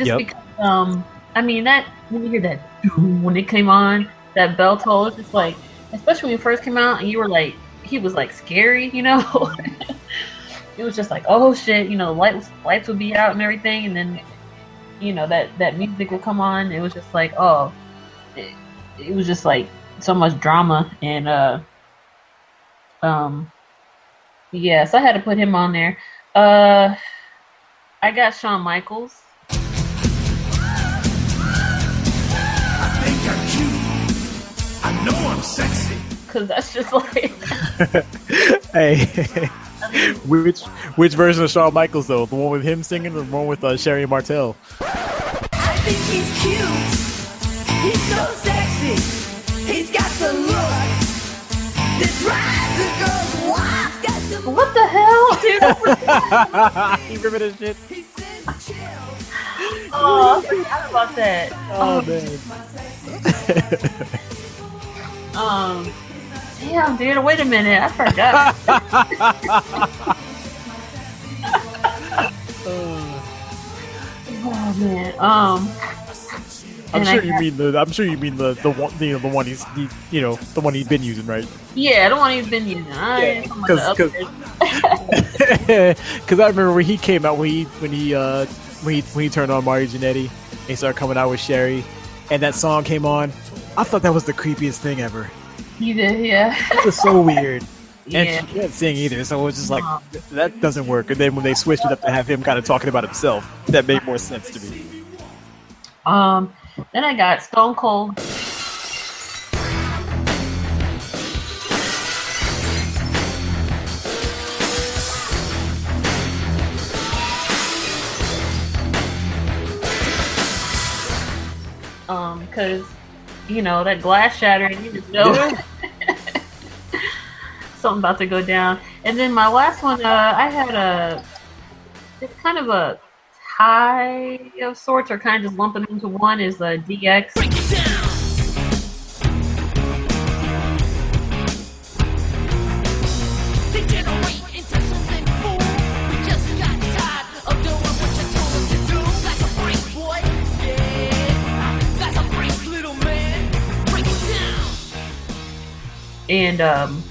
Just Yep. because um I mean that when you hear that when it came on, that bell toll, it's just like especially when it first came out and you were like he was like scary, you know? it was just like, oh shit, you know, the lights lights would be out and everything and then you know that that music would come on. It was just like, oh it, it was just like so much drama and uh um yes, I had to put him on there. Uh I got Shawn Michaels. I'm sexy. Cause that's just like Hey, which which version of Shawn Michaels though? The one with him singing, or the one with uh, Sherri Martel? I think he's cute. He's so sexy. He's got the look. This drives a girl's wild. Got the what the hell, dude? you remember this shit? oh, I forgot about that. Oh man. Um, damn, dude. Wait a minute, I forgot. oh man. Um. I'm sure I you have- mean the. I'm sure you mean the the one you know the one he's the, you know the one he's been using, right? Yeah, the one he's been using. I ain't talking about the 'cause- upgrade. Because I remember when he came out when he when he uh when he when he turned on Marty Jannetty and he started coming out with Sherri, and that song came on. I thought that was the creepiest thing ever. You did, yeah. It was so weird. And Yeah. she can't sing either, so it was just like Uh-huh. that doesn't work. And then when they switched it up to have him kind of talking about himself, that made more sense to me. Um, then I got Stone Cold. Um, cause you know that glass shattering, You just know something about to go down. And then my last one, uh, I had a it's kind of a tie of sorts, or kind of just lumping into one is a DX. And um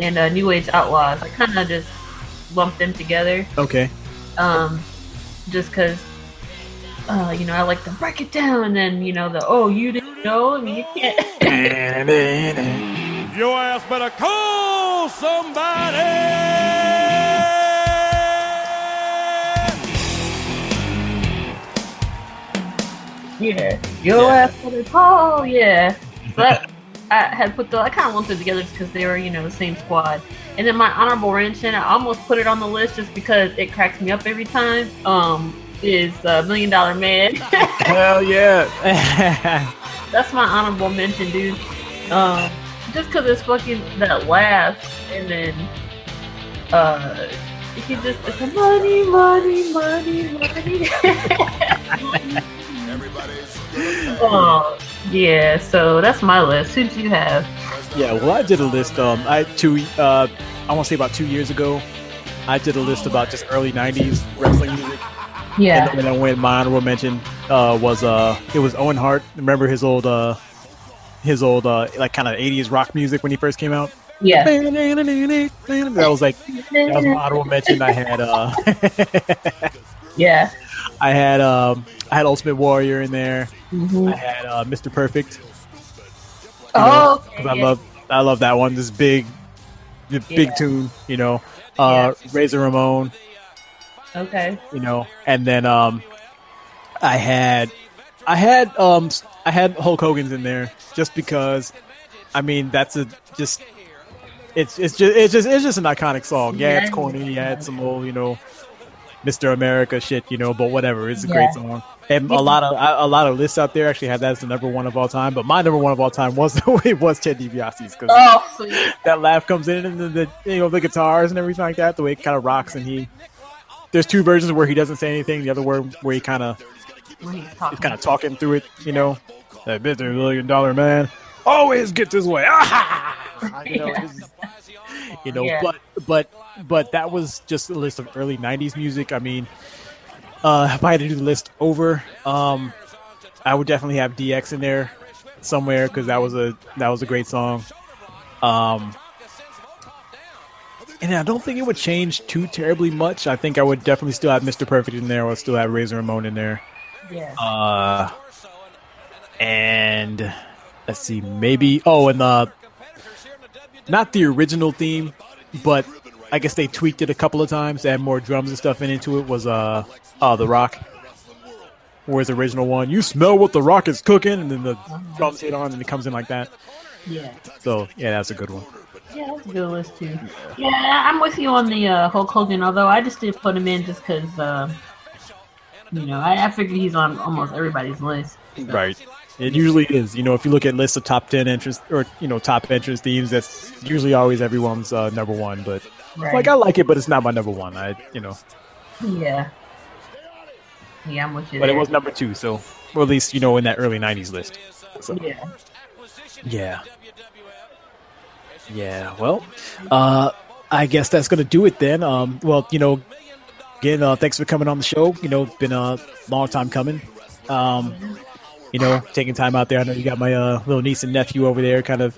and uh, New Age Outlaws. I kind of just lumped them together, Okay. um, just because. Uh, you know, I like to break it down, and then you know the oh, you didn't know. I mean, you can't. Your ass better call somebody. Yeah. Yo ass for the call, yeah. So that, I had put the I kind of lumped it together just because they were you know the same squad. And then my honorable mention, I almost put it on the list just because it cracks me up every time. Um, is uh, Million Dollar Man. Hell yeah. That's my honorable mention, dude. Um, just because it's fucking that laugh, and then uh, he just it's money, money, money, money. oh, yeah. So that's my list. Who do you have? Yeah, well, I did a list. Um, I two. Uh, I want to say about two years ago, I did a list about just early '90s wrestling music. Yeah. And then when my honorable mention uh, was uh, it was Owen Hart. Remember his old uh, his old uh, like kind of '80s rock music when he first came out. Yeah. That was like that was my honorable mention. I had uh, Yeah. I had um, I had Ultimate Warrior in there. Mhm. I had uh, Mr. Perfect. Oh, okay, 'cause I yeah. love I love that one. This big, big Yeah. tune. You know, uh, Razor Ramon. Okay. You know, and then um, I had I had um I had Hulk Hogan's in there just because. I mean, that's a just. It's it's just it's just it's just an iconic song. Yeah, it's Yeah. corny. Yeah, it's some old you know, Mr. America shit. You know, but whatever. It's a Yeah. great song. And a lot of a lot of lists out there actually have that as the number one of all time. But my number one of all time was the way it was Ted DiBiase's because Oh, that laugh comes in and then the you know the guitars and everything like that. The way it kind of rocks and he. There's two versions where he doesn't say anything. The other one where he kind of he's kind of talking through it. You know, that Mr. Million Dollar Man always gets his way. Ah! You know, it's- you know, Yeah. but but but that was just a list of early '90s music. I mean, uh, if I had to do the list over, um, I would definitely have DX in there somewhere because that was a that was a great song. Um, and I don't think it would change too terribly much. I think I would definitely still have Mr. Perfect in there. I would still have Razor Ramon in there. Yeah. Uh, and let's see, maybe oh, and the not the original theme, but I guess they tweaked it a couple of times. Had more drums and stuff in into it. Was uh, uh, the Rock. Whereas the original one, you smell what the Rock is cooking, and then the drums hit on, and it comes in like that. Yeah. So yeah, that's a good one. Yeah, that's a good list too. Yeah, I'm with you on the uh, Hulk Hogan. Although I just did put him in just because, uh, you know, I, I figured he's on almost everybody's list. Right. It usually is. You know, if you look at lists of top ten entrance or you know top entrance themes, that's usually always everyone's uh, number one. But Right. like I like it, but it's not my number one. I you know, Yeah. Yeah, I'm with you. but it was number two. So or at least you know in that early '90s list. So Yeah. yeah, yeah. Well, uh, I guess that's gonna do it then. Um, well, you know, again, uh, thanks for coming on the show. You know, been a long time coming. Um, you know, taking time out there. I know you got my uh, little niece and nephew over there, kind of,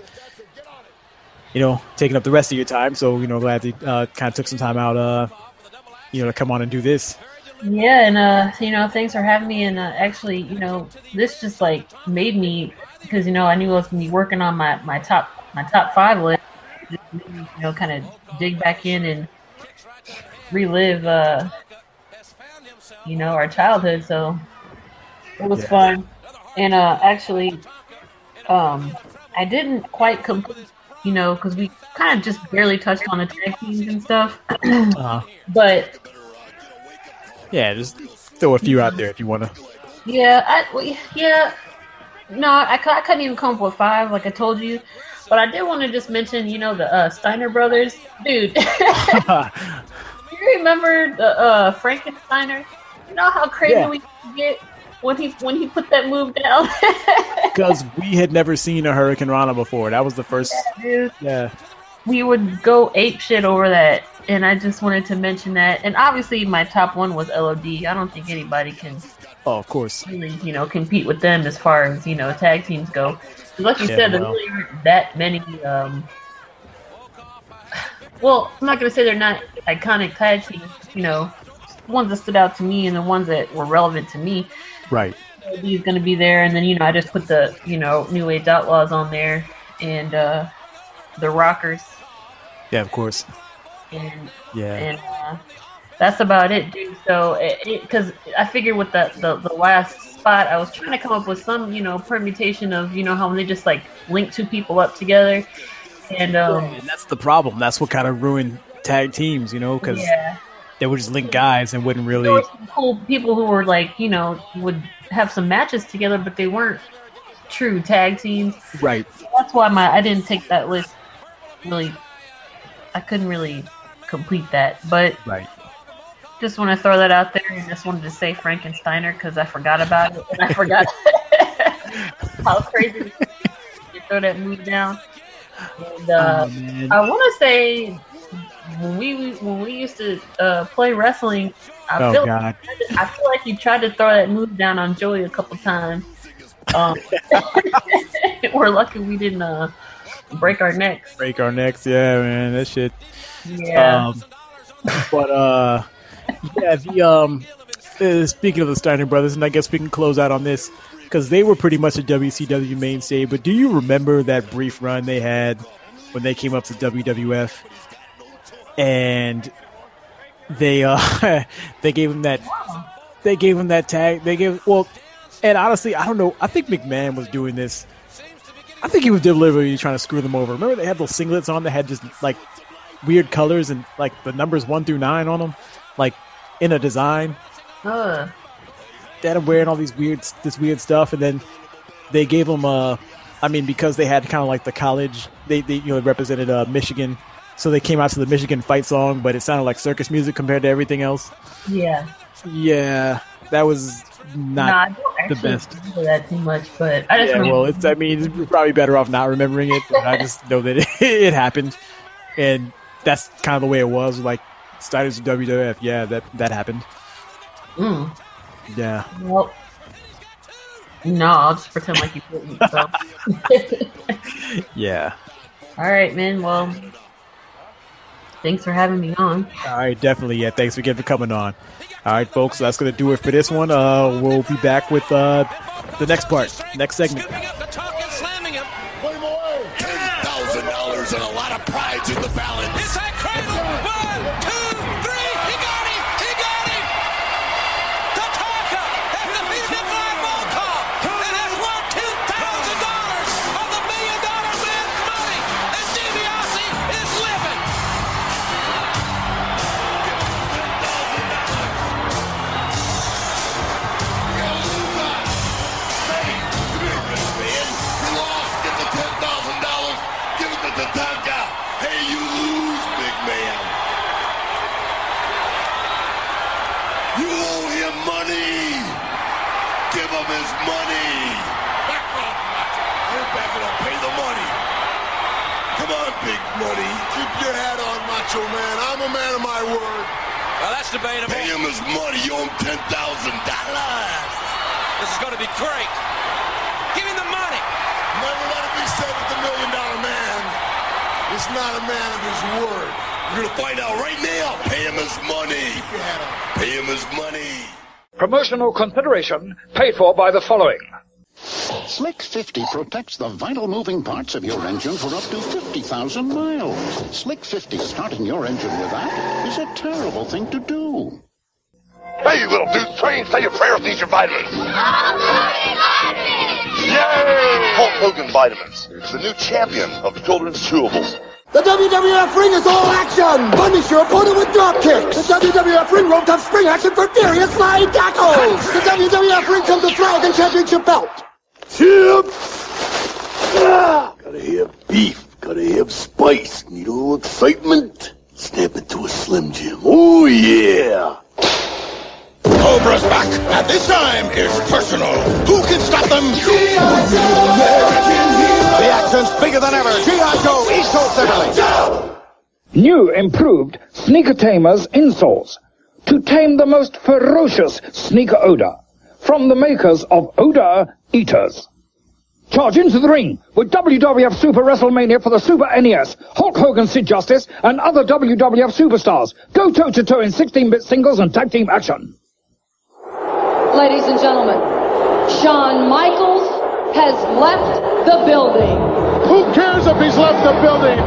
you know, taking up the rest of your time. So you know, glad that uh, kind of took some time out, uh, you know, to come on and do this. Yeah, and uh, you know, thanks for having me. And uh, actually, you know, this just like made me because you know I knew I was gonna be working on my my top my top five list. Just made me, you know, kind of dig back in and relive, uh, you know, our childhood. So it was Yeah. fun. And uh, actually, um, I didn't quite complete, you know, because we kind of just barely touched on the tag teams and stuff. Uh, but yeah, just throw a few out there if you want to. Yeah, I yeah. No, I, I couldn't even come up with five, like I told you. But I did want to just mention, you know, the uh, Steiner brothers, dude. you remember the uh, Frankensteiner? You know how crazy Yeah. we get when he when he put that move down. Because we had never seen a hurricanrana before. That was the first. Dude, Yeah. we would go ape shit over that, and I just wanted to mention that. And obviously, my top one was LOD. I don't think anybody can Oh, of course. really, you know, compete with them as far as you know tag teams go. Like you Yeah, said, there really aren't that many. Um, well, I'm not gonna say they're not iconic tag teams. You know, ones that stood out to me and the ones that were relevant to me. Right. He's gonna be there, and then you know, I just put the you know New Age Outlaws on there, and uh, the Rockers, Yeah, of course. and Yeah. and uh, that's about it, dude. So, because I figured with the, the the last spot, I was trying to come up with some, you know, permutation of, you know, how they just like link two people up together, and um, and that's the problem. That's what kind of ruined tag teams, you know, because yeah, they would just link guys and wouldn't there really. were some cool people who were like, you know, would have some matches together, but they weren't true tag teams. Right. That's why my I didn't take that list really. I couldn't really complete that, but Right. just want to throw that out there and just wanted to say Frankensteiner because I forgot about it and I forgot how crazy you throw that move down. And uh, Oh. I want to say when we when we used to uh, play wrestling, I Oh, feel God. I feel like you tried to throw that move down on Joey a couple times. Um, we're lucky we didn't uh, break our necks. Break our necks. Yeah, man. That shit. Yeah. Um, but uh, yeah. The um, uh, speaking of the Steiner brothers, and I guess we can close out on this because they were pretty much a WCW mainstay. But do you remember that brief run they had when they came up to WWF, and they uh, they gave him that they gave him that tag. They gave well, and honestly, I don't know. I think McMahon was doing this. I think he was deliberately trying to screw them over. Remember they had those singlets on that had just like weird colors and like the numbers one through nine on them, like in a design. Ugh. They had him wearing all these weird, this weird stuff, and then they gave him uh I mean, because they had kind of like the college, they, they you know represented uh, Michigan, so they came out to the Michigan fight song, but it sounded like circus music compared to everything else. Yeah. Yeah, that was Nah, I not don't the best. remember that too much, but I just Yeah, well, it's I mean, it's probably better off not remembering it. But I just know that it, it happened, and that's kind of the way it was. Like Steiner's WWF, yeah, that that happened. Mm. Yeah, Well, no, I'll just pretend like you didn't. So. yeah. All right, man. Well, thanks for having me on. All right, definitely. Yeah, thanks again for coming on. All right, folks, that's gonna do it for this one. Uh, we'll be back with uh the next part, next segment. On, Macho Man. I'm a man of my word. Well, that's debatable. Pay him his money. You owe him ten thousand dollars. This is going to be great. Give him the money. Never let it be said that the Million Dollar Man is not a man of his word. You're gonna find out right now. Pay him his money. Pay him his money. Promotional consideration paid for by the following. Slick 50 protects the vital moving parts of your engine for up to 50,000 miles. Slick 50 starting your engine with that is a terrible thing to do. Hey, you little dude, train, say your prayers, eat your vitamins. Yay! Hulk Hogan Vitamins. The new champion of children's chewables. The WWF ring is all action! Punish your opponent with drop kicks! The WWF ring won't have spring action for furious flying tackles! The WWF ring comes with flag and championship belt! Chip! Ah, gotta have beef, gotta have spice, need a little excitement. Snap it to a Slim Jim. Oh yeah! Cobra's back, and this time it's personal. Who can stop them? The action's bigger than ever. G.I. Joe, East Coast Italy. New improved Sneaker Tamers insoles to tame the most ferocious sneaker odor from the makers of Odor Eaters. Charge into the ring with WWF Super WrestleMania for the Super NES, Hulk Hogan, Sid Justice, and other WWF superstars. Go toe-to-toe in 16-bit singles and tag team action. Ladies and gentlemen, Shawn Michaels has left the building. Who cares if he's left the building?